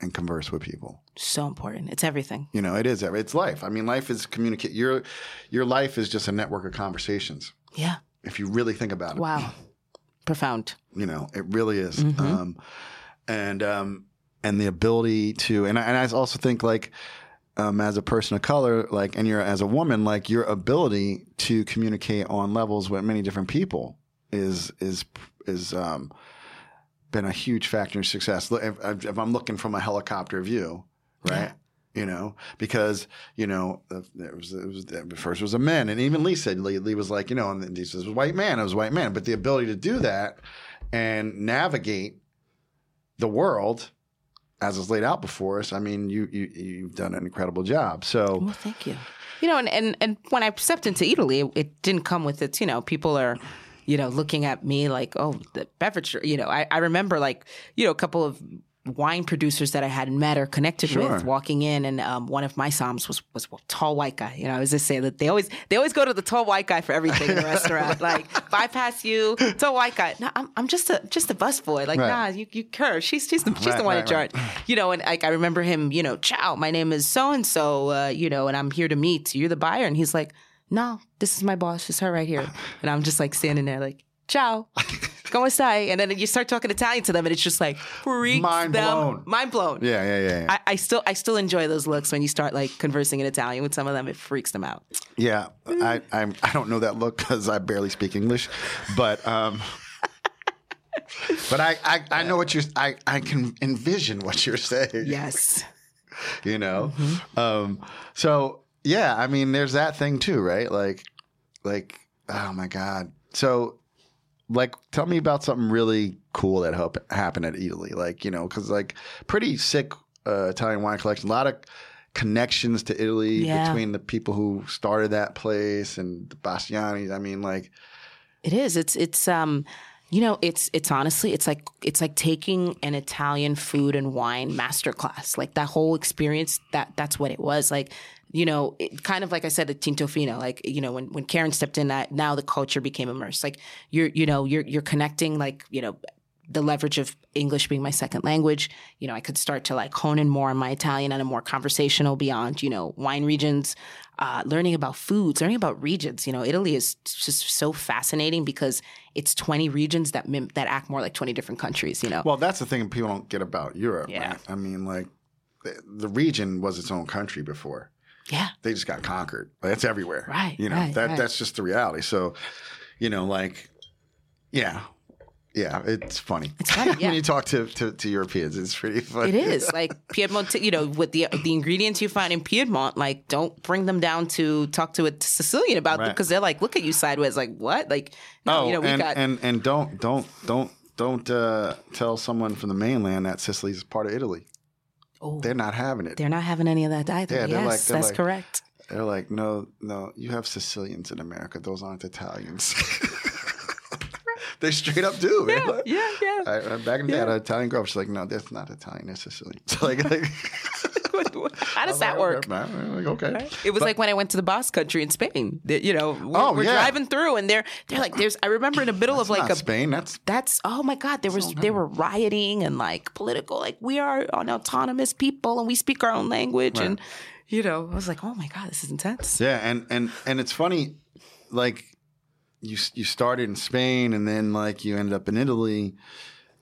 and converse with people. So important. It's everything. You know, it is it's life. I mean, life is communicate. Your your life is just a network of conversations. Yeah. If you really think about it, Wow. Profound. you know, it really is. Mhm. Um, and um, and the ability to, and I, and I also think like. Um, as a person of color, like, and you're as a woman, like your ability to communicate on levels with many different people is is is um, been a huge factor in success. If, if I'm looking from a helicopter view, right? You know, because you know, it was, it was first was a man, and even Lee said Lee, Lee was like, you know, and he says it was a white man, it was white man, but the ability to do that and navigate the world as is laid out before us. I mean, you you you've done an incredible job. So Well, thank you. You know, and, and, and when I stepped into Eataly, it, it didn't come with its, you know, people are, you know, looking at me like, oh, the beverage, you know, I, I remember like, you know, a couple of wine producers that I had met or connected Sure. with walking in, and um, one of my somms was was a tall white guy. You know, I was just saying that they always they always go to the tall white guy for everything in the restaurant. Like bypass you, tall white guy. No, I'm I'm just a just a busboy. Like Right. nah, you you her. She's she's the she's Right, the one right, in charge. You know, and like I remember him. You know, ciao. My name is so and so. You know, and I'm here to meet. You're the buyer, and he's like, no, this is my boss. It's her right here. And I'm just like standing there like, ciao. "Como stai?" And then you start talking Italian to them, and it's just like freaks Mind them, blown. mind blown. Yeah, yeah, yeah. yeah. I, I still I still enjoy those looks when you start like conversing in Italian with some of them. It freaks them out. Yeah, I I'm, I don't know that look because I barely speak English, but um, but I, I I know what you're. I I can envision what you're saying. Yes. you know. Um, so yeah, I mean, there's that thing too, right? Like, like oh my god. So like, tell me about something really cool that hap- happened at Eataly. Like, you know, because like pretty sick uh, Italian wine collection. A lot of connections to Italy Yeah. between the people who started that place and the Bastianichs. I mean, like, It is. It's it's um you know, it's it's honestly it's like it's like taking an Italian food and wine masterclass. Like that whole experience that that's what it was. Like you know, it, kind of like I said, the Tinto Fino. Like you know, when when Karen stepped in, that now the culture became immersed. Like you're you know you're you're connecting like you know the leverage of English being my second language, you know, I could start to like hone in more on my Italian and a more conversational beyond, you know, wine regions, uh, learning about foods, learning about regions. You know, Italy is just so fascinating because it's 20 regions that mim- that act more like 20 different countries, you know. well, that's the thing people don't get about Europe. Yeah. right? I mean, like, the region was its own country before. Yeah. they just got conquered. That's everywhere. Right, You know, right, that right. that's just the reality. So, you know, like, yeah. Yeah, it's funny. It's funny, yeah. when you talk to, to, to Europeans, it's pretty funny. It is like Piedmont, you know, with the the ingredients you find in Piedmont, like don't bring them down to talk to a Sicilian about them Right. because they're like, look at you sideways, like what? Like, no, Oh, you know, we and, got and and don't don't don't don't uh, tell someone from the mainland that Sicily is part of Italy. Oh, They're not having it. they're not having any of that either. Yeah, yes, like- that's like- correct. They're like, no, no, you have Sicilians in America. Those aren't Italians. they straight up do, man. Like, Yeah, yeah. I, back in the day, I had an Italian girl. She's like, no, that's not Italian. That's Sicilian. So like, like How does that work? like, okay. It was like when I went to the Basque Country in Spain. You know, we're, Oh, we're yeah. driving through, and they're they're like, there's. I remember in the middle of like a Spain. That's that's oh my god there was they were rioting and like political like we are an autonomous people and we speak our own language and you know i was like oh my god this is intense yeah, and and and it's funny, like you you started in Spain and then like you ended up in Italy.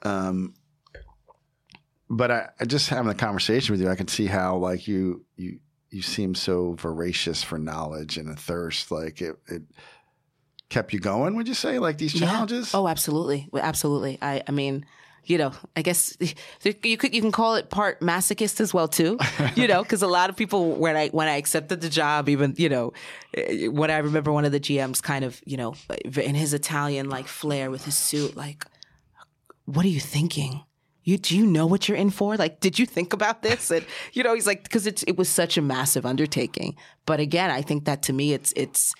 Um, but I, I just having a conversation with you, I can see how like you you you seem so voracious for knowledge and a thirst. Like it it kept you going. Would you say like these Yeah. challenges? oh absolutely absolutely i i mean you know i guess you could you can call it part masochist as well too you know because a lot of people when i when i accepted the job even you know eh, when i remember one of the gms kind of you know in his italian like flair with his suit like what are you thinking? You do you know what you're in for? Like, did you think about this? And you know, he's like, because it's it was such a massive undertaking. But again, I think that to me, it's it's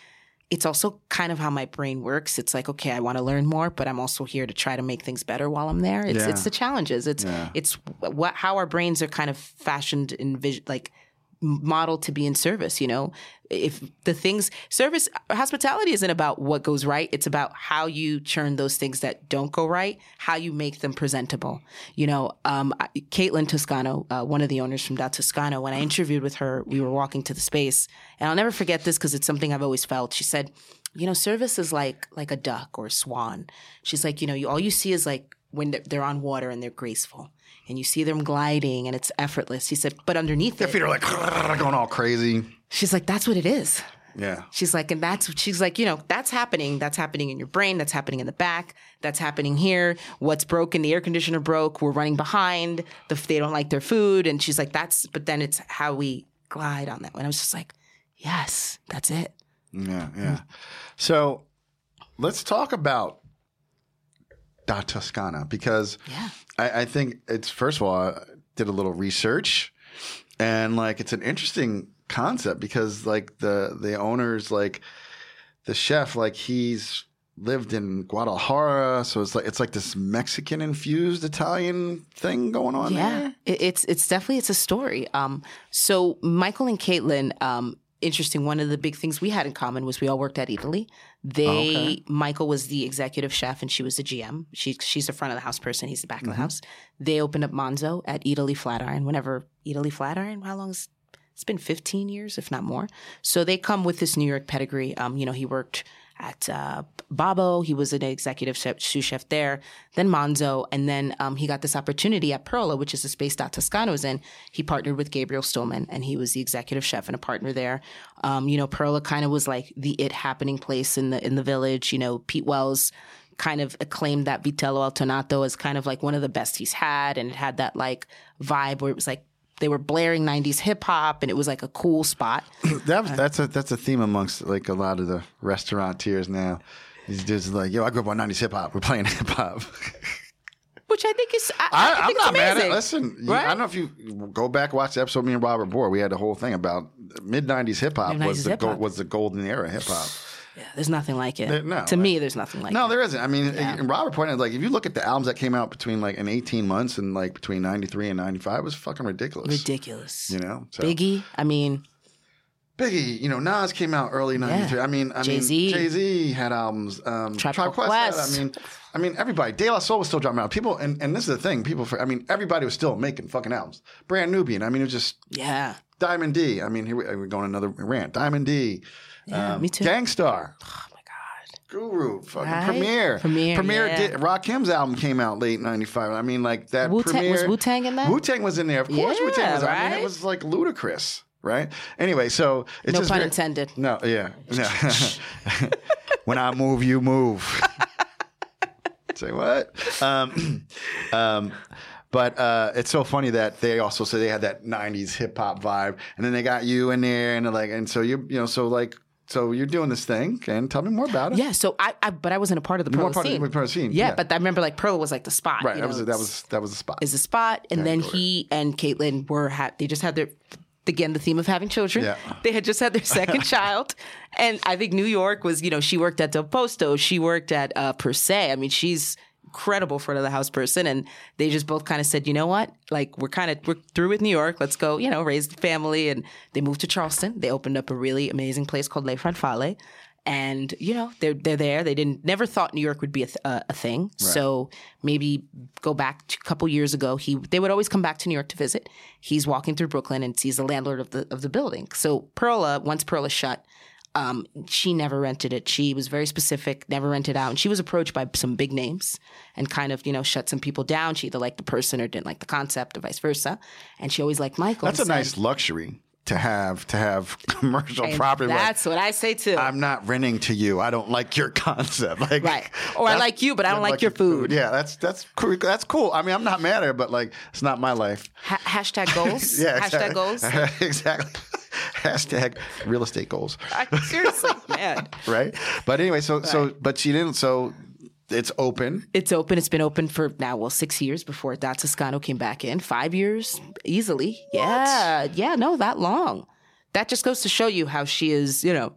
it's also kind of how my brain works. It's like, okay, I want to learn more, but I'm also here to try to make things better while I'm there. It's Yeah. it's the challenges. It's Yeah. it's what how our brains are kind of fashioned in vision, like modeled to be in service you know? If the things service hospitality isn't about what goes right it's about how you churn those things that don't go right how you make them presentable. You know um, caitlin toscano uh, one of the owners from da toscano when i interviewed with her we were walking to the space and i'll never forget this because it's something i've always felt. She said you know service is like like a duck or a swan. She's like you know you all you see is like when they're, on water and they're graceful and you see them gliding and it's effortless he said but underneath Their it feet are like going all crazy. She's like, that's what it is. Yeah. She's like, and that's, she's like, you know, that's happening. That's happening in your brain. That's happening in the back. That's happening here. What's broken? The air conditioner broke. We're running behind. The, they don't like their food. And she's like, that's, but then it's how we glide on that. And I was just like, yes, that's it. Yeah, yeah. So let's talk about Da Toscano because Yeah. I, I think it's first of all, I did a little research and like it's an interesting concept because like the the owners like the chef like he's lived in Guadalajara so it's like it's like this Mexican infused Italian thing going on Yeah, there. it, it's it's definitely it's a story. Um, so Michael and Caitlin, um, interesting. One of the big things we had in common was we all worked at Eataly. They okay. Michael was the executive chef and she was the GM. She she's the front of the house person. He's the back of Mm-hmm. the house. They opened up Manzo at Eataly Flatiron. Whenever Eataly Flatiron, how long is it's been 15 years, if not more. So they come with this New York pedigree. Um, you know, he worked at uh, Babbo. He was an executive chef, sous chef there. Then Manzo, and then um, he got this opportunity at Perla, which is the space that Toscano's in. He partnered with Gabriel Stulman, and he was the executive chef and a partner there. Um, you know, Perla kind of was like the it happening place in the in the village. You know, Pete Wells kind of acclaimed that Vitello Al Tonnato as kind of like one of the best he's had, and it had that like vibe where it was like they were blaring 90s hip hop and it was like a cool spot. that was, that's a that's a theme amongst like a lot of the restaurateurs now. These dudes are like, yo, I grew up on 90s hip hop. We're playing hip hop. Which I think is, I, I, I am not amazing, mad at. Listen, right? I don't know if you go back and watch the episode me and Robert Bohr. We had a whole thing about mid '90s hip hop was the go, was the golden era hip hop. Yeah, there's nothing like it. There, no, to me, there's nothing like no, it. No, there isn't. I mean, yeah. Robert pointed out, like, if you look at the albums that came out between like in 18 months and like between 93 and 95, it was fucking ridiculous. Ridiculous. You know? So. Biggie, I mean. Biggie, you know, Nas came out early '93. Yeah. I mean, I Jay-Z. mean, Jay Z had albums. Um, Tribe, Tribe Quest. Quest I mean, I mean, everybody. De La Soul was still dropping out. People, and, and this is the thing. People, for, I mean, everybody was still making fucking albums. Brand Nubian. I mean, it was just yeah. Diamond D. I mean, here we, are going another rant. Diamond D. Yeah, um, me too. Gang Starr. Oh my god. Guru, fucking right? Premier, Premier, Premier. Yeah. Did, Rakim's album came out late '95. I mean, like that. Wu-Tang, was Wu Tang in that? Wu Tang was in there. Of course, yeah, Wu Tang was. Right? I mean, it was like ludicrous right? Anyway, so it's no just pun very, intended. No, yeah, no. when I move, you move. Say what? Um, um, but uh, it's so funny that they also say they had that '90s hip hop vibe, and then they got you in there, and like, and so you, you know, so like. So you're doing this thing, and tell me more about it. Yeah. So I, I but I wasn't a part of the Perla part scene. Of, part of the scene. Yeah, yeah, but I remember like Perla was like the spot. Right. You that know, was that was that was the spot. Is the spot, and then he and Caitlin were ha- they just had their again the theme of having children. Yeah. They had just had their second child, and I think New York was you know she worked at Del Posto, she worked at uh, Per Se. I mean she's incredible front of the house person, and they just both kind of said, you know what, like we're kind of we're through with New York, let's go, you know, raise the family, and they moved to Charleston. They opened up a really amazing place called Le Farfalle and you know they're they're there. They didn't never thought New York would be a, th- uh, a thing. Right. So maybe go back a couple years ago. He they would always come back to New York to visit. He's walking through Brooklyn and sees the landlord of the of the building. So Perla, once Perla shut, um, she never rented it. She was very specific, never rented out. And she was approached by some big names and kind of, you know, shut some people down. She either liked the person or didn't like the concept or vice versa. And she always liked Michael. That's a said, nice luxury to have to have commercial and property. That's like, what I say too. I'm not renting to you. I don't like your concept. Like right, or I like you, but I don't like, like, your food. food. Yeah, that's that's cool. That's cool. I mean, I'm not mad at it, but like, it's not my life. Ha- hashtag goals. yeah, hashtag goals. exactly. Hashtag real estate goals. I, seriously, man. right. But anyway, so right. so but she didn't. So it's open. It's open. It's been open for now, well, six years before Da Toscano came back in. Five years easily. What? Yeah. Yeah, no, that long. That just goes to show you how she is, you know,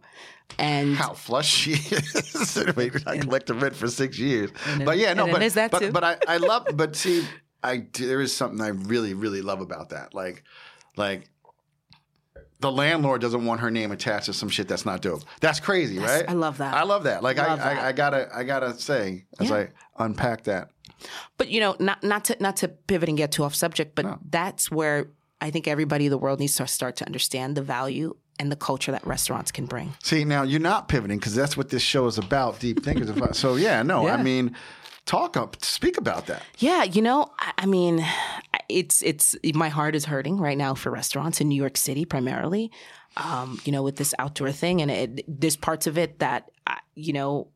and how flush she is. I collected rent for six years. But yeah, no, but, is that but, too. but I, I love, but see, I, there is something I really, really love about that. Like, like, the landlord doesn't want her name attached to some shit that's not dope. That's crazy, That's- right? I love that. I love that. Like Love I, that. I, I gotta, I gotta say as Yeah. I unpack that. But you know, not not to not to pivot and get too off subject, but No. that's where I think everybody in the world needs to start to understand the value and the culture that restaurants can bring. See, now you're not pivoting because that's what this show is about. Deep thinkers. So yeah, no, I mean, talk up, speak about that. Yeah, you know, I, I mean, it's it's my heart is hurting right now for restaurants in New York City primarily. Um, you know, with this outdoor thing, and it, there's parts of it that I- you know,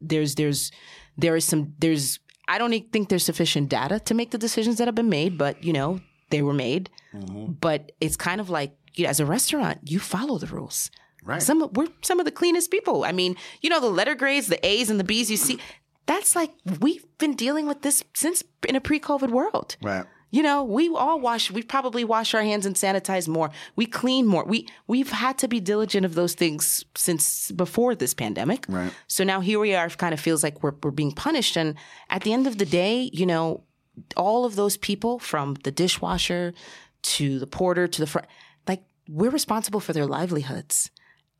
there's there's there is some there's I don't think there's sufficient data to make the decisions that have been made, but you know, they were made. But it's kind of like you know, as a restaurant, you follow the rules. Right. Some of- we're some of the cleanest people. I mean, you know, the letter grades, the A's and the B's you see. That's like we've been dealing with this since in a pre-COVID world. Right. You know, we all wash. We probably wash our hands and sanitize more. We clean more. We we've had to be diligent of those things since before this pandemic. Right. So now here we are. Kind of feels like we're we're being punished. And at the end of the day, you know, all of those people from the dishwasher to the porter to the front, like we're responsible for their livelihoods.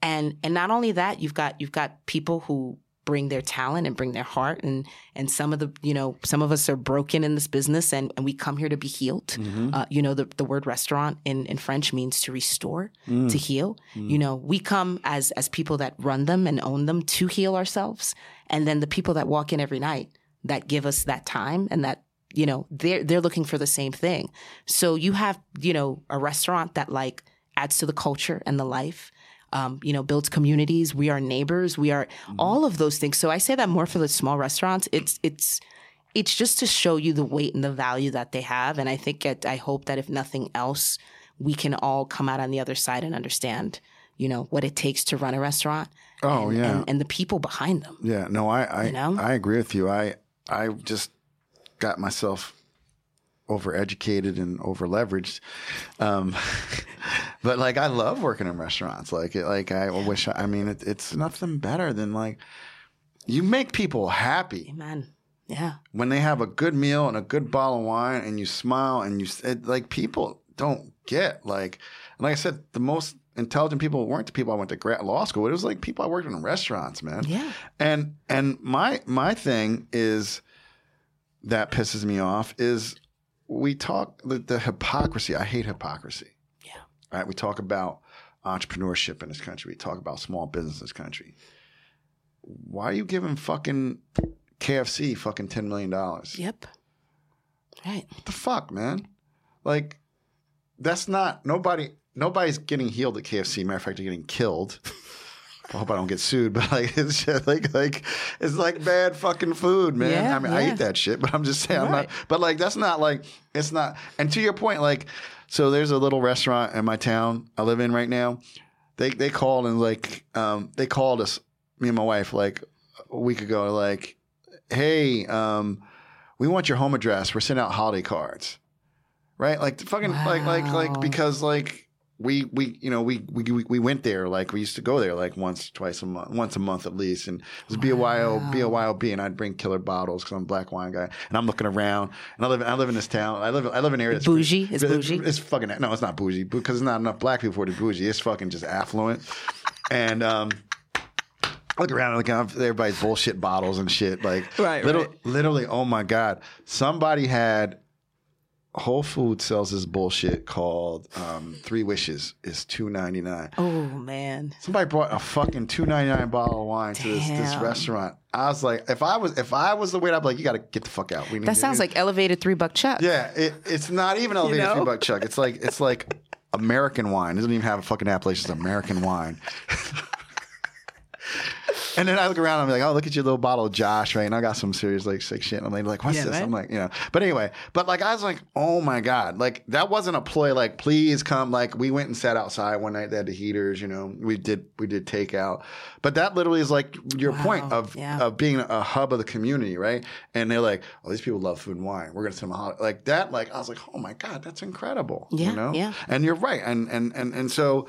And and not only that, you've got you've got people who bring their talent and bring their heart and and some of the you know some of us are broken in this business and, and we come here to be healed Mm-hmm. uh, you know the, the word restaurant in, in french means to restore Mm. to heal you know we come as as people that run them and own them to heal ourselves and then the people that walk in every night that give us that time and that you know they're they're looking for the same thing so you have you know a restaurant that like adds to the culture and the life um, you know builds communities. We are neighbors. We are all of those things. So i say that more for the small restaurants. It's it's it's just to show you the weight and the value that they have. And i think it, i hope that if nothing else we can all come out on the other side and understand you know what it takes to run a restaurant Oh and, yeah, and, and the people behind them. Yeah. No, I I, You know? I agree with you. I I just got myself overeducated and over leveraged. Um, but like I love working in restaurants. Like like I wish. I mean, it, it's nothing better than like you make people happy amen yeah when they have a good meal and a good bottle of wine, and you smile and you it, like people don't get like. And like I said, the most intelligent people weren't the people I went to grad law school. It was like people I worked in restaurants, man. yeah And and my my thing is that pisses me off is we talk the, the hypocrisy. I hate hypocrisy. Yeah. Right. We talk about entrepreneurship in this country. We talk about small business in this country. Why are you giving fucking KFC fucking ten million dollars? yep right What the fuck, man? Like, that's not nobody. Nobody's getting healed at KFC. Matter of fact, they're getting killed. I hope I don't get sued, but like it's just like like it's like bad fucking food, man. Yeah, I mean, I eat that shit, but I'm just saying, I'm not. But like, that's not like it's not. And to your point, like, so there's a little restaurant in my town I live in right now. They they called and like um they called us, me and my wife, like a week ago, like, hey, um, we want your home address. We're sending out holiday cards, right? Like fucking like like like because like we we you know we we we- we went there like we used to go there like once twice a month once a month at least and it was BYO Wow. BYOB and I'd bring killer bottles because I'm a black wine guy and I'm looking around and I live I live in this town I live I live in an area that's Bougie? It's it's, bougie? it's fucking no it's not bougie because there's not enough black people for the bougie it's fucking just affluent and um I look around and look at everybody's bullshit bottles and shit. Like, Right, little, right. literally, oh my God. Somebody had Whole Foods sells this bullshit called um, Three Wishes is two ninety nine. oh man Somebody brought a fucking two ninety nine bottle of wine to this, this restaurant. I was like, if I was if I was the waiter, I'd be like, you got to get the fuck out. We need that sounds like elevated three buck chuck yeah. It, it's not even elevated know? three buck chuck. It's like it's like American wine. It doesn't even have a fucking appellation. It's American wine. And then I look around, and I'm like, oh, look at your little bottle of Josh, right? And I got some serious like sick shit. And I'm like, what's Yeah, this? right? I'm like, you know. But anyway, but like I was like, oh my God. Like that wasn't a ploy, like, please come. Like we went and sat outside one night, they had the heaters, you know. We did we did takeout. But that literally is like your Wow, point of yeah. of being a hub of the community, right? And they're like, oh, these people love food and wine. We're gonna send them a holiday. Like that, like I was like, oh my God, that's incredible. Yeah, You know? yeah. And you're right. And and and and so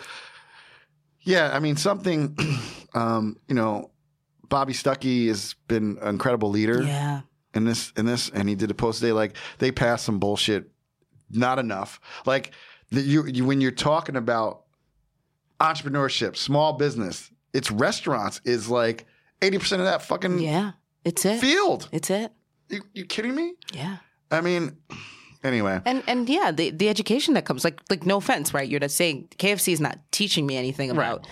yeah, I mean something um, you know, Bobby Stuckey has been an incredible leader yeah. in this in this and he did a post today like they passed some bullshit. Not enough. Like the, you, you when you're talking about entrepreneurship small business it's restaurants is like 80% of that fucking yeah it's it. field. It's it. You, you kidding me? Yeah. I mean anyway And and yeah, the the education that comes like like no offense, right? You're not saying KFC is not teaching me anything about.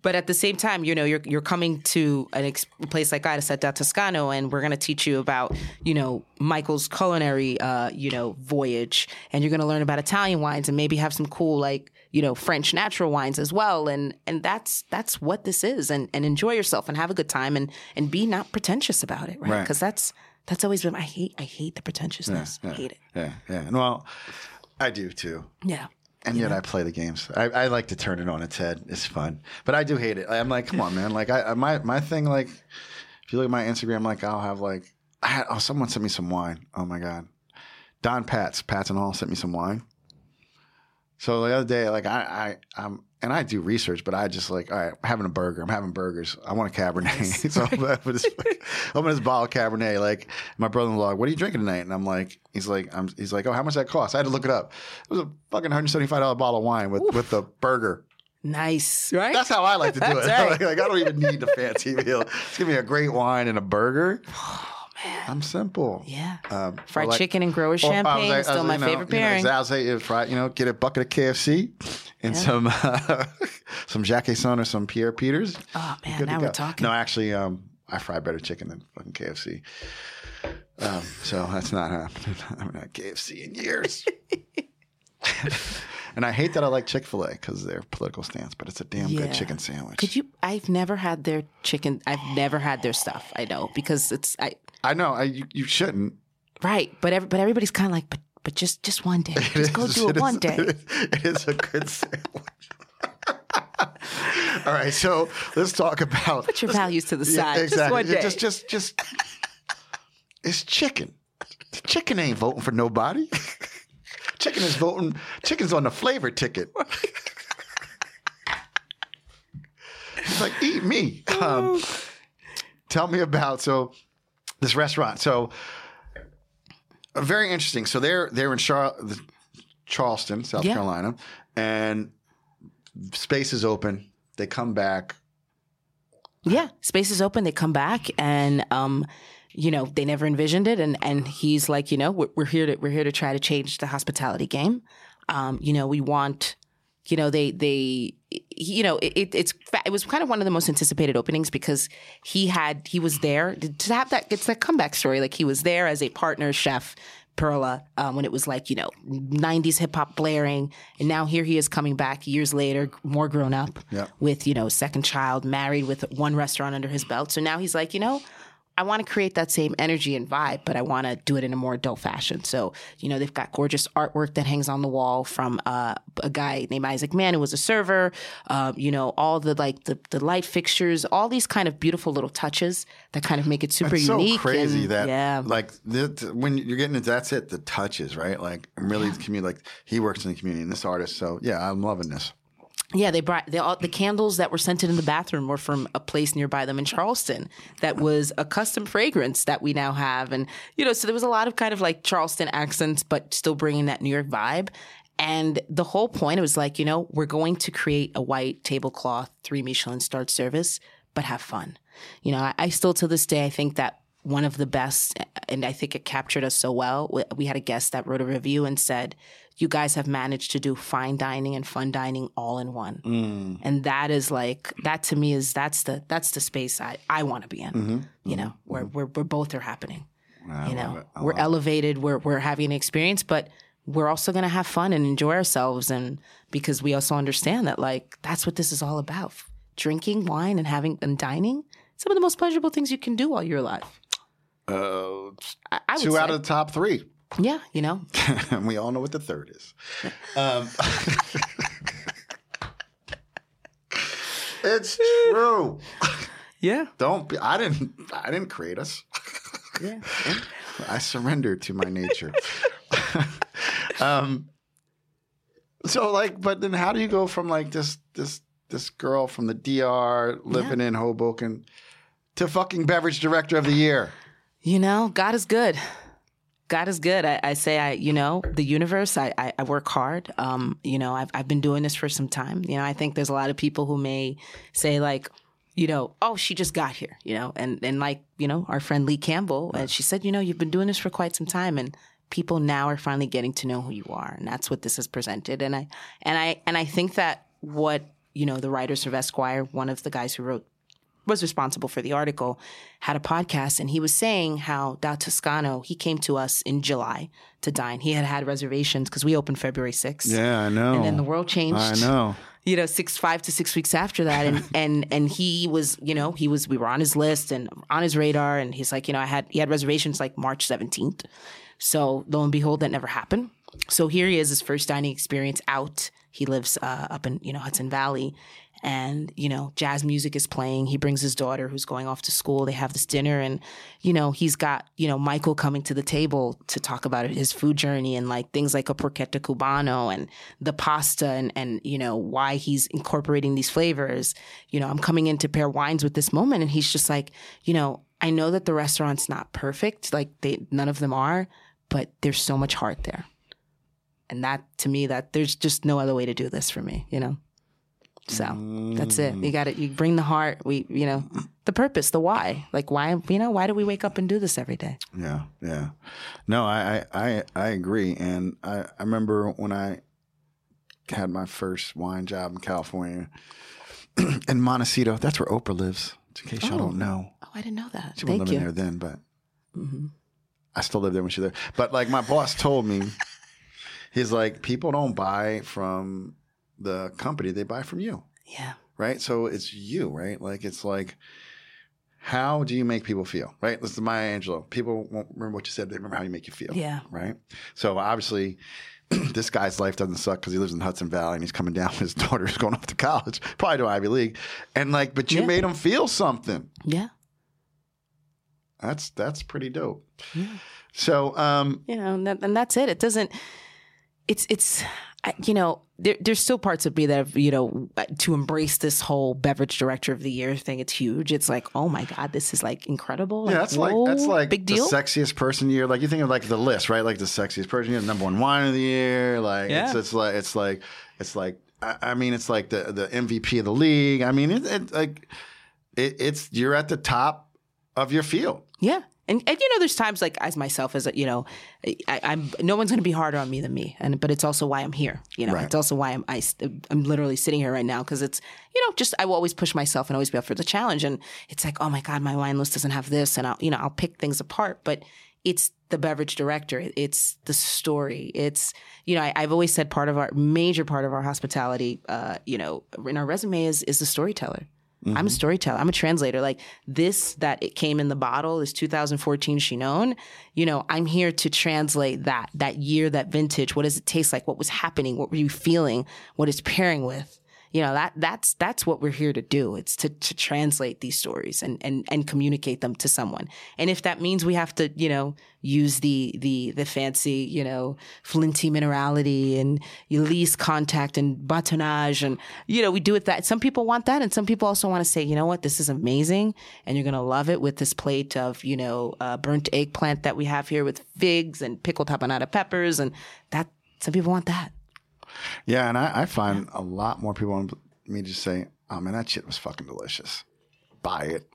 But at the same time, you know, you're you're coming to a ex- place like I Ida da Toscano, and we're going to teach you about, you know, Michael's culinary, uh, you know, voyage, and you're going to learn about Italian wines, and maybe have some cool like, you know, French natural wines as well, and and that's that's what this is, and and enjoy yourself and have a good time, and and be not pretentious about it, right? Right. Because that's that's always been I hate I hate the pretentiousness, I hate it, yeah yeah And well i do too yeah. and yet I play the games. I, I like to turn it on its head. It's fun, but I do hate it. I'm like, come on, man. Like, I, I my my thing. Like, if you look at my Instagram, like, I'll have like, I had, oh, someone sent me some wine. Oh my god, Don Patz, Patz and Hall sent me some wine. So the other day, like, I I I'm and I do research, but I just like, all right, I'm having a burger. I'm having burgers. I want a Cabernet. so I'm this, open this bottle of Cabernet. Like my brother-in-law, what are you drinking tonight? And I'm like, he's like, I'm, he's like, oh, how much that cost? I had to look it up. It was a fucking 175 dollar bottle of wine with with the burger. Nice, right? That's how I like to do it. Right. like, I don't even need the fancy meal. Just give me a great wine and a burger. man, I'm simple. yeah. Um, Fried like- chicken and grower or I was champagne, like- still my know, favorite you know, pairing. I'll say, if I, you know, get a bucket of KFC and Yeah. some uh, some Jacques or some Pierre Peters. oh man, now go. we're talking. No, actually, um, I fry better chicken than fucking KFC. Um, so that's not happening. I haven't had KFC in years. and I hate that I like Chick Fil A because their political stance, but it's a damn Yeah. good chicken sandwich. Could you? I've never had their chicken. I've never had their stuff. I know because it's I I know I, you, you shouldn't. right, but every, but everybody's kind of like, but but just just one day, just go is- do it one day. It is a good sandwich. All right, so let's talk about Put your values to the Yeah, side. Just exactly. day. Just, just, just. It's chicken. The chicken ain't voting for nobody. chicken is voting. Chicken's on the flavor ticket. It's like eat me. Um, tell me about so this restaurant. So uh, very interesting. So they're they're in Char- Charleston, South Yeah. Carolina, and space is open. They come back. Yeah, space is open. They come back, and um, you know, they never envisioned it. And and he's like, you know, we're, we're here to we're here to try to change the hospitality game. Um, you know, we want, you know, they they, you know, it, it it's it was kind of one of the most anticipated openings because he had he was there to have that it's that comeback story. Like he was there as a partner chef. Perla, um, when it was like, you know, 90s hip hop blaring. And now here he is coming back years later, more grown up Yeah. with, you know, second child, married with one restaurant under his belt. So now he's like, you know, I want to create that same energy and vibe, but I want to do it in a more adult fashion. So, you know, they've got gorgeous artwork that hangs on the wall from uh, a guy named Isaac Mann, who was a server. Uh, you know, all the like the, the light fixtures, all these kind of beautiful little touches that kind of make it super so unique. crazy and- that yeah, like the, the- when you're getting into that's it the touches right like really the community like he works in the community and this artist so yeah I'm loving this Yeah, they brought all, the candles that were scented in the bathroom were from a place nearby them in Charleston that was a custom fragrance that we now have, and you know, so there was a lot of kind of like Charleston accents, but still bringing that New York vibe. And the whole point it was like, you know, we're going to create a white tablecloth three Michelin starred service, but have fun. You know, I, I still to this day I think that one of the best, and I think it captured us so well. we- had a guest that wrote a review and said, "You guys have managed to do fine dining and fun dining all in one." Mm. and that is like that to me is that's the that's the space I I want to be in. Mm-hmm. You know, where where we're both are happening. I you know, we're it. elevated. We're we're having an experience, but we're also going to have fun and enjoy ourselves, and because we also understand that like that's what this is all about: drinking wine and having and dining. Some of the most pleasurable things you can do while you're alive. Uh, I, two say. out of the top three yeah, you know, and we all know what the third is um, it's true yeah, don't be I didn't I didn't create us yeah. I surrender to my nature. um, so like, but then how do you go from like this this this girl from the DR living in Hoboken to fucking beverage director of the year? You know, God is good. God is good. I, I say, I, you know, the universe. I, I, I work hard. Um, you know, I've I've been doing this for some time. You know, I think there's a lot of people who may say like, you know, oh, she just got here. You know, and and like you know, our friend Lee Campbell, and she said, you know, you've been doing this for quite some time, and people now are finally getting to know who you are, and that's what this has presented. And I and I and I think that what you know, the writers of Esquire, one of the guys who wrote was responsible for the article, had a podcast, and he was saying how Da Toscano he came to us in July to dine. He had had reservations because we opened February sixth. Yeah, I know. And then the world changed. I know. You know, six five to six weeks after that, and and and he was, you know, he was. We were on his list and on his radar, and he's like, you know, I had he had reservations like March seventeenth. So lo and behold, that never happened. So here he is, his first dining experience out. He lives uh, up in you know Hudson Valley, and you know jazz music is playing. He brings his daughter who's going off to school. They have this dinner, and you know he's got you know Michael coming to the table to talk about his food journey and like things like a porchetta cubano and the pasta and and you know why he's incorporating these flavors. You know I'm coming in to pair wines with this moment, and he's just like you know I know that the restaurant's not perfect, like they none of them are, but there's so much heart there. And that to me, that there's just no other way to do this for me, you know. So that's it. You mm. got it. You bring the heart. We, you know, the purpose, the why. Like why, you know, why do we wake up and do this every day? Yeah, yeah. No, I, I, I, I agree. And I, I remember when I had my first wine job in California in Montecito. That's where Oprah lives. In case y'all don't oh. know, Oh, I didn't know that. she wasn't living you. there then, but mm-hmm. I still live there when she's there. But like my boss told me, he's like, people don't buy from the company; they buy from you. Yeah. right? So it's you, right? Like it's like, how do you make people feel, right? This is Maya Angelou. People won't remember what you said; they remember how you make you feel, Yeah. right? So obviously, this guy's life doesn't suck because he lives in Hudson Valley and he's coming down with his daughter who's going off to college, probably to Ivy League, and like, but you Yeah. made him feel something. Yeah. That's that's pretty dope. Yeah. So, um, you know, and, that, and that's it. It doesn't. It's it's you know there, there's still parts of me that have you know to embrace this whole beverage director of the year thing. It's huge. It's like oh my god, this is like incredible. yeah, that's like that's whoa, like big deal. the sexiest person year. Like you think of like the list, right? Like the sexiest person year, number one wine of the year. Like it's, Yeah. it's like it's like it's like I, I mean it's like the the MVP of the league. I mean it, it like it, it's you're at the top of your field. Yeah. And, and you know, there's times like as myself as a, you know, I, I'm no one's going to be harder on me than me, and but it's also why I'm here. You know, Right. it's also why I'm I, am literally sitting here right now because it's you know just I will always push myself and always be up for the challenge. And it's like, oh my god, my wine list doesn't have this, and I'll you know I'll pick things apart, but it's the beverage director, it's the story, it's you know I, I've always said part of our major part of our hospitality, uh, you know, in our resume is is the storyteller. I'm a mm-hmm. storyteller. I'm a translator. Like this, that it came in the bottle, this 2014 Chinon. You know, I'm here to translate that, that year, that vintage. What does it taste like? What was happening? What were you feeling? What is pairing with? You know, that that's that's what we're here to do. It's to to translate these stories and and and communicate them to someone. And if that means we have to, you know, use the the the fancy, you know, flinty minerality and lees contact and batonnage and you know, we do it that some people want that and some people also want to say, you know what, this is amazing and you're gonna love it with this plate of, you know, uh, burnt eggplant that we have here with figs and pickled tapenade peppers and that some people want that. Yeah, and I, I find a lot more people want me to say, "Oh man, that shit was fucking delicious." Buy it.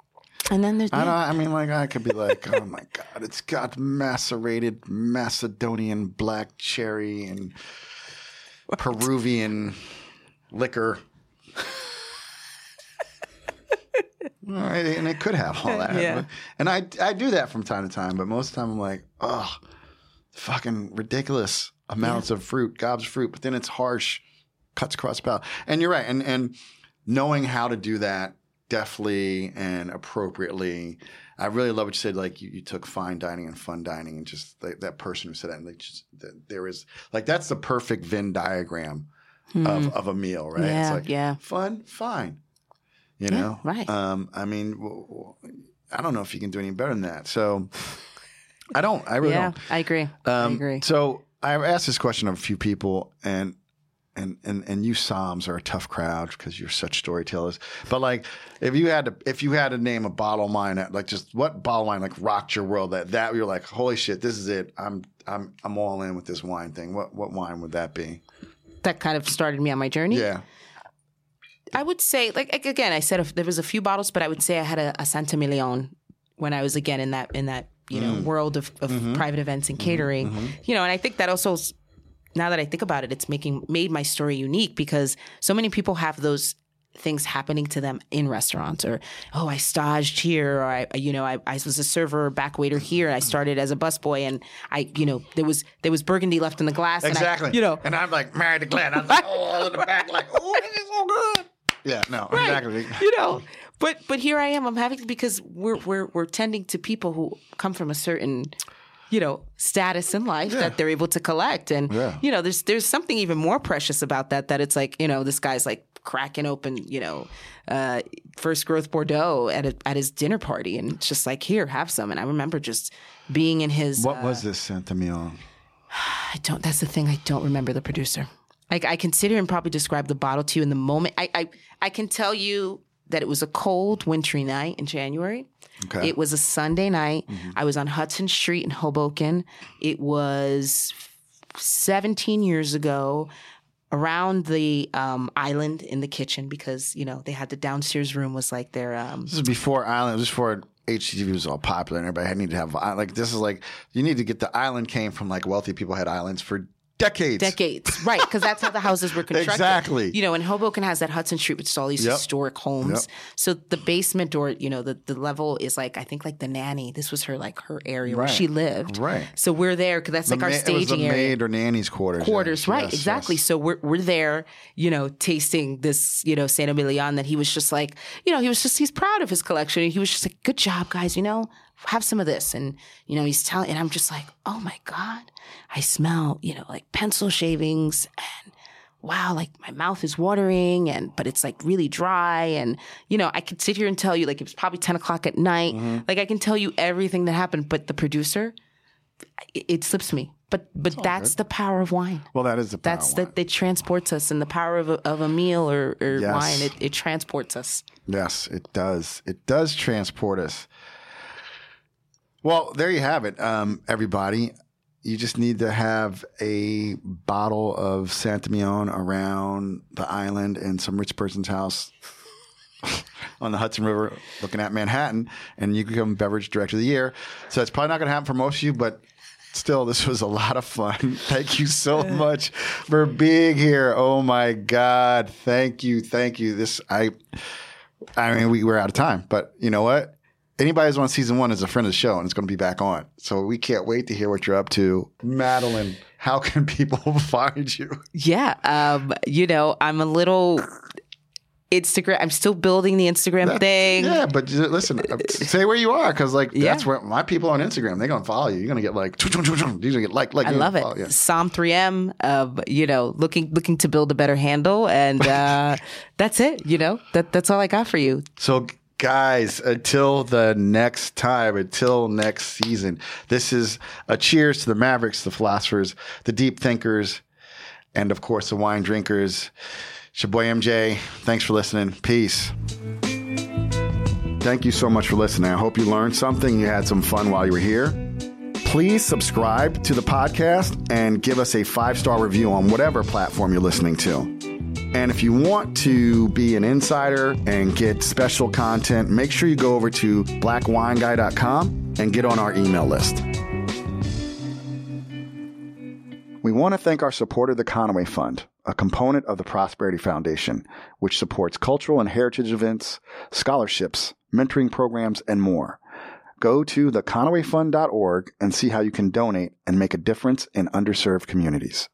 And then there's I yeah. don't. I mean, like I could be like, "Oh my god, it's got macerated Macedonian black cherry and Peruvian liquor." And it could have all that. Yeah. And I I do that from time to time, but most of the time I'm like, oh, fucking ridiculous amounts of fruit, gobs of fruit, but then it's harsh, cuts across palate. And you're right. And and knowing how to do that deftly and appropriately. I really love what you said. Like you, you took fine dining and fun dining, and just like, that person who said that, and like just that there is like that's the perfect Venn diagram of, of a meal, right? Yeah, it's like yeah. fun, fine. You Yeah, know, right. Um, I mean, w- w- I don't know if you can do any better than that. So I don't. I really yeah, don't. I agree. I Um, agree. So I've asked this question of a few people, and and and and you somms are a tough crowd because you're such storytellers. But like, if you had to, if you had to name a bottle of wine, like just what bottle of wine like rocked your world that that you're like, holy shit, this is it. I'm I'm I'm all in with this wine thing. What what wine would that be? That kind of started me on my journey. Yeah. I would say, like again, I said if there was a few bottles, but I would say I had a, a Saint-Émilion when I was again in that in that you know mm. world of, of mm-hmm. private events and mm-hmm. catering. Mm-hmm. You know, and I think that also, now that I think about it, it's making made my story unique because so many people have those things happening to them in restaurants or oh i staged here or i you know i, I was a server back waiter here and i started as a busboy and i you know there was there was burgundy left in the glass and I- Exactly. you know and I'm like married to Glenn. I'm like, oh, in the back, like, oh, this is so good. Yeah, no, Right. exactly. you know but but here i am i'm having because we're we're we're tending to people who come from a certain you know status in life that they're able to collect and Yeah. you know there's there's something even more precious about that that it's like you know this guy's like cracking open you know uh first growth bordeaux at a, at his dinner party and it's just like here have some and i remember just being in his What was this Santa Mio? I don't. That's the thing. I don't remember the producer. I, I can sit here and probably describe the bottle to you in the moment. I, I I can tell you that it was a cold, wintry night in January. Okay. It was a Sunday night. I was on Hudson Street in Hoboken. It was 17 years ago. around the um, island in the kitchen because you know they had the downstairs room was like their um, This is before Island. This is before HGTV was all popular and everybody had needed to have like this is like you need to get the island came from like wealthy people had islands for decades. decades, right? Because that's how the houses were constructed. Exactly. You know, and Hoboken has that Hudson Street, which is all these Yep. historic homes. Yep. So the basement or you know the the level is like I think like the nanny. This was her like her area where she lived. Right. So we're there because that's The like our ma- was staging the area. maid or nanny's quarters. quarters, yeah. right? Yes, exactly. yes. So we're we're there, you know, tasting this, you know, Saint-Émilion that he was just like, you know, he was just he's proud of his collection. And he was just like, good job, guys. You know, have some of this. And you know, he's telling, and I'm just like, oh my god, I smell, you know, like pencil shavings and. Wow, like my mouth is watering and but it's like really dry and you know I could sit here and tell you like it was probably ten o'clock at night Mm-hmm. like I can tell you everything that happened but the producer it, it slips me but but that's the power of wine Well, that is the power that's that it transports us and the power of a, of a meal or, or Yes. wine it, it transports us Yes, it does. It does transport us. Well, there you have it, um, everybody. You just need to have a bottle of Saint-Émilion around the island in some rich person's house on the Hudson River looking at Manhattan, and you become beverage director of the year. So it's probably not going to happen for most of you, but still, this was a lot of fun. Thank you so much for being here. Oh my God. Thank you. Thank you. This, I, I mean, we were out of time, but you know what? Anybody who's on season one is a friend of the show and it's going to be back on. So we can't wait to hear what you're up to. Madeline, how can people find you? yeah um you know i'm a little instagram i'm still building the instagram thing Yeah, but listen, uh, say where you are because like Yeah. that's where my people on Instagram they're gonna follow you. You're gonna get like you're gonna get like like I love it. follow- yeah. Somm 3M, um, you know, looking looking to build a better handle, and uh, that's it. You know, that that's all I got for you. So, guys, until the next time, until next season, this is a cheers to the Mavericks, the philosophers, the deep thinkers, and of course, the wine drinkers. It's your boy MJ. Thanks for listening. Peace. Thank you so much for listening. I hope you learned something. You had some fun while you were here. Please subscribe to the podcast and give us a five star review on whatever platform you're listening to. And if you want to be an insider and get special content, make sure you go over to blackwineguy.com and get on our email list. We want to thank our supporter, the Conway Fund, a component of the Prosperity Foundation, which supports cultural and heritage events, scholarships, mentoring programs, and more. Go to theconwayfund.org and see how you can donate and make a difference in underserved communities.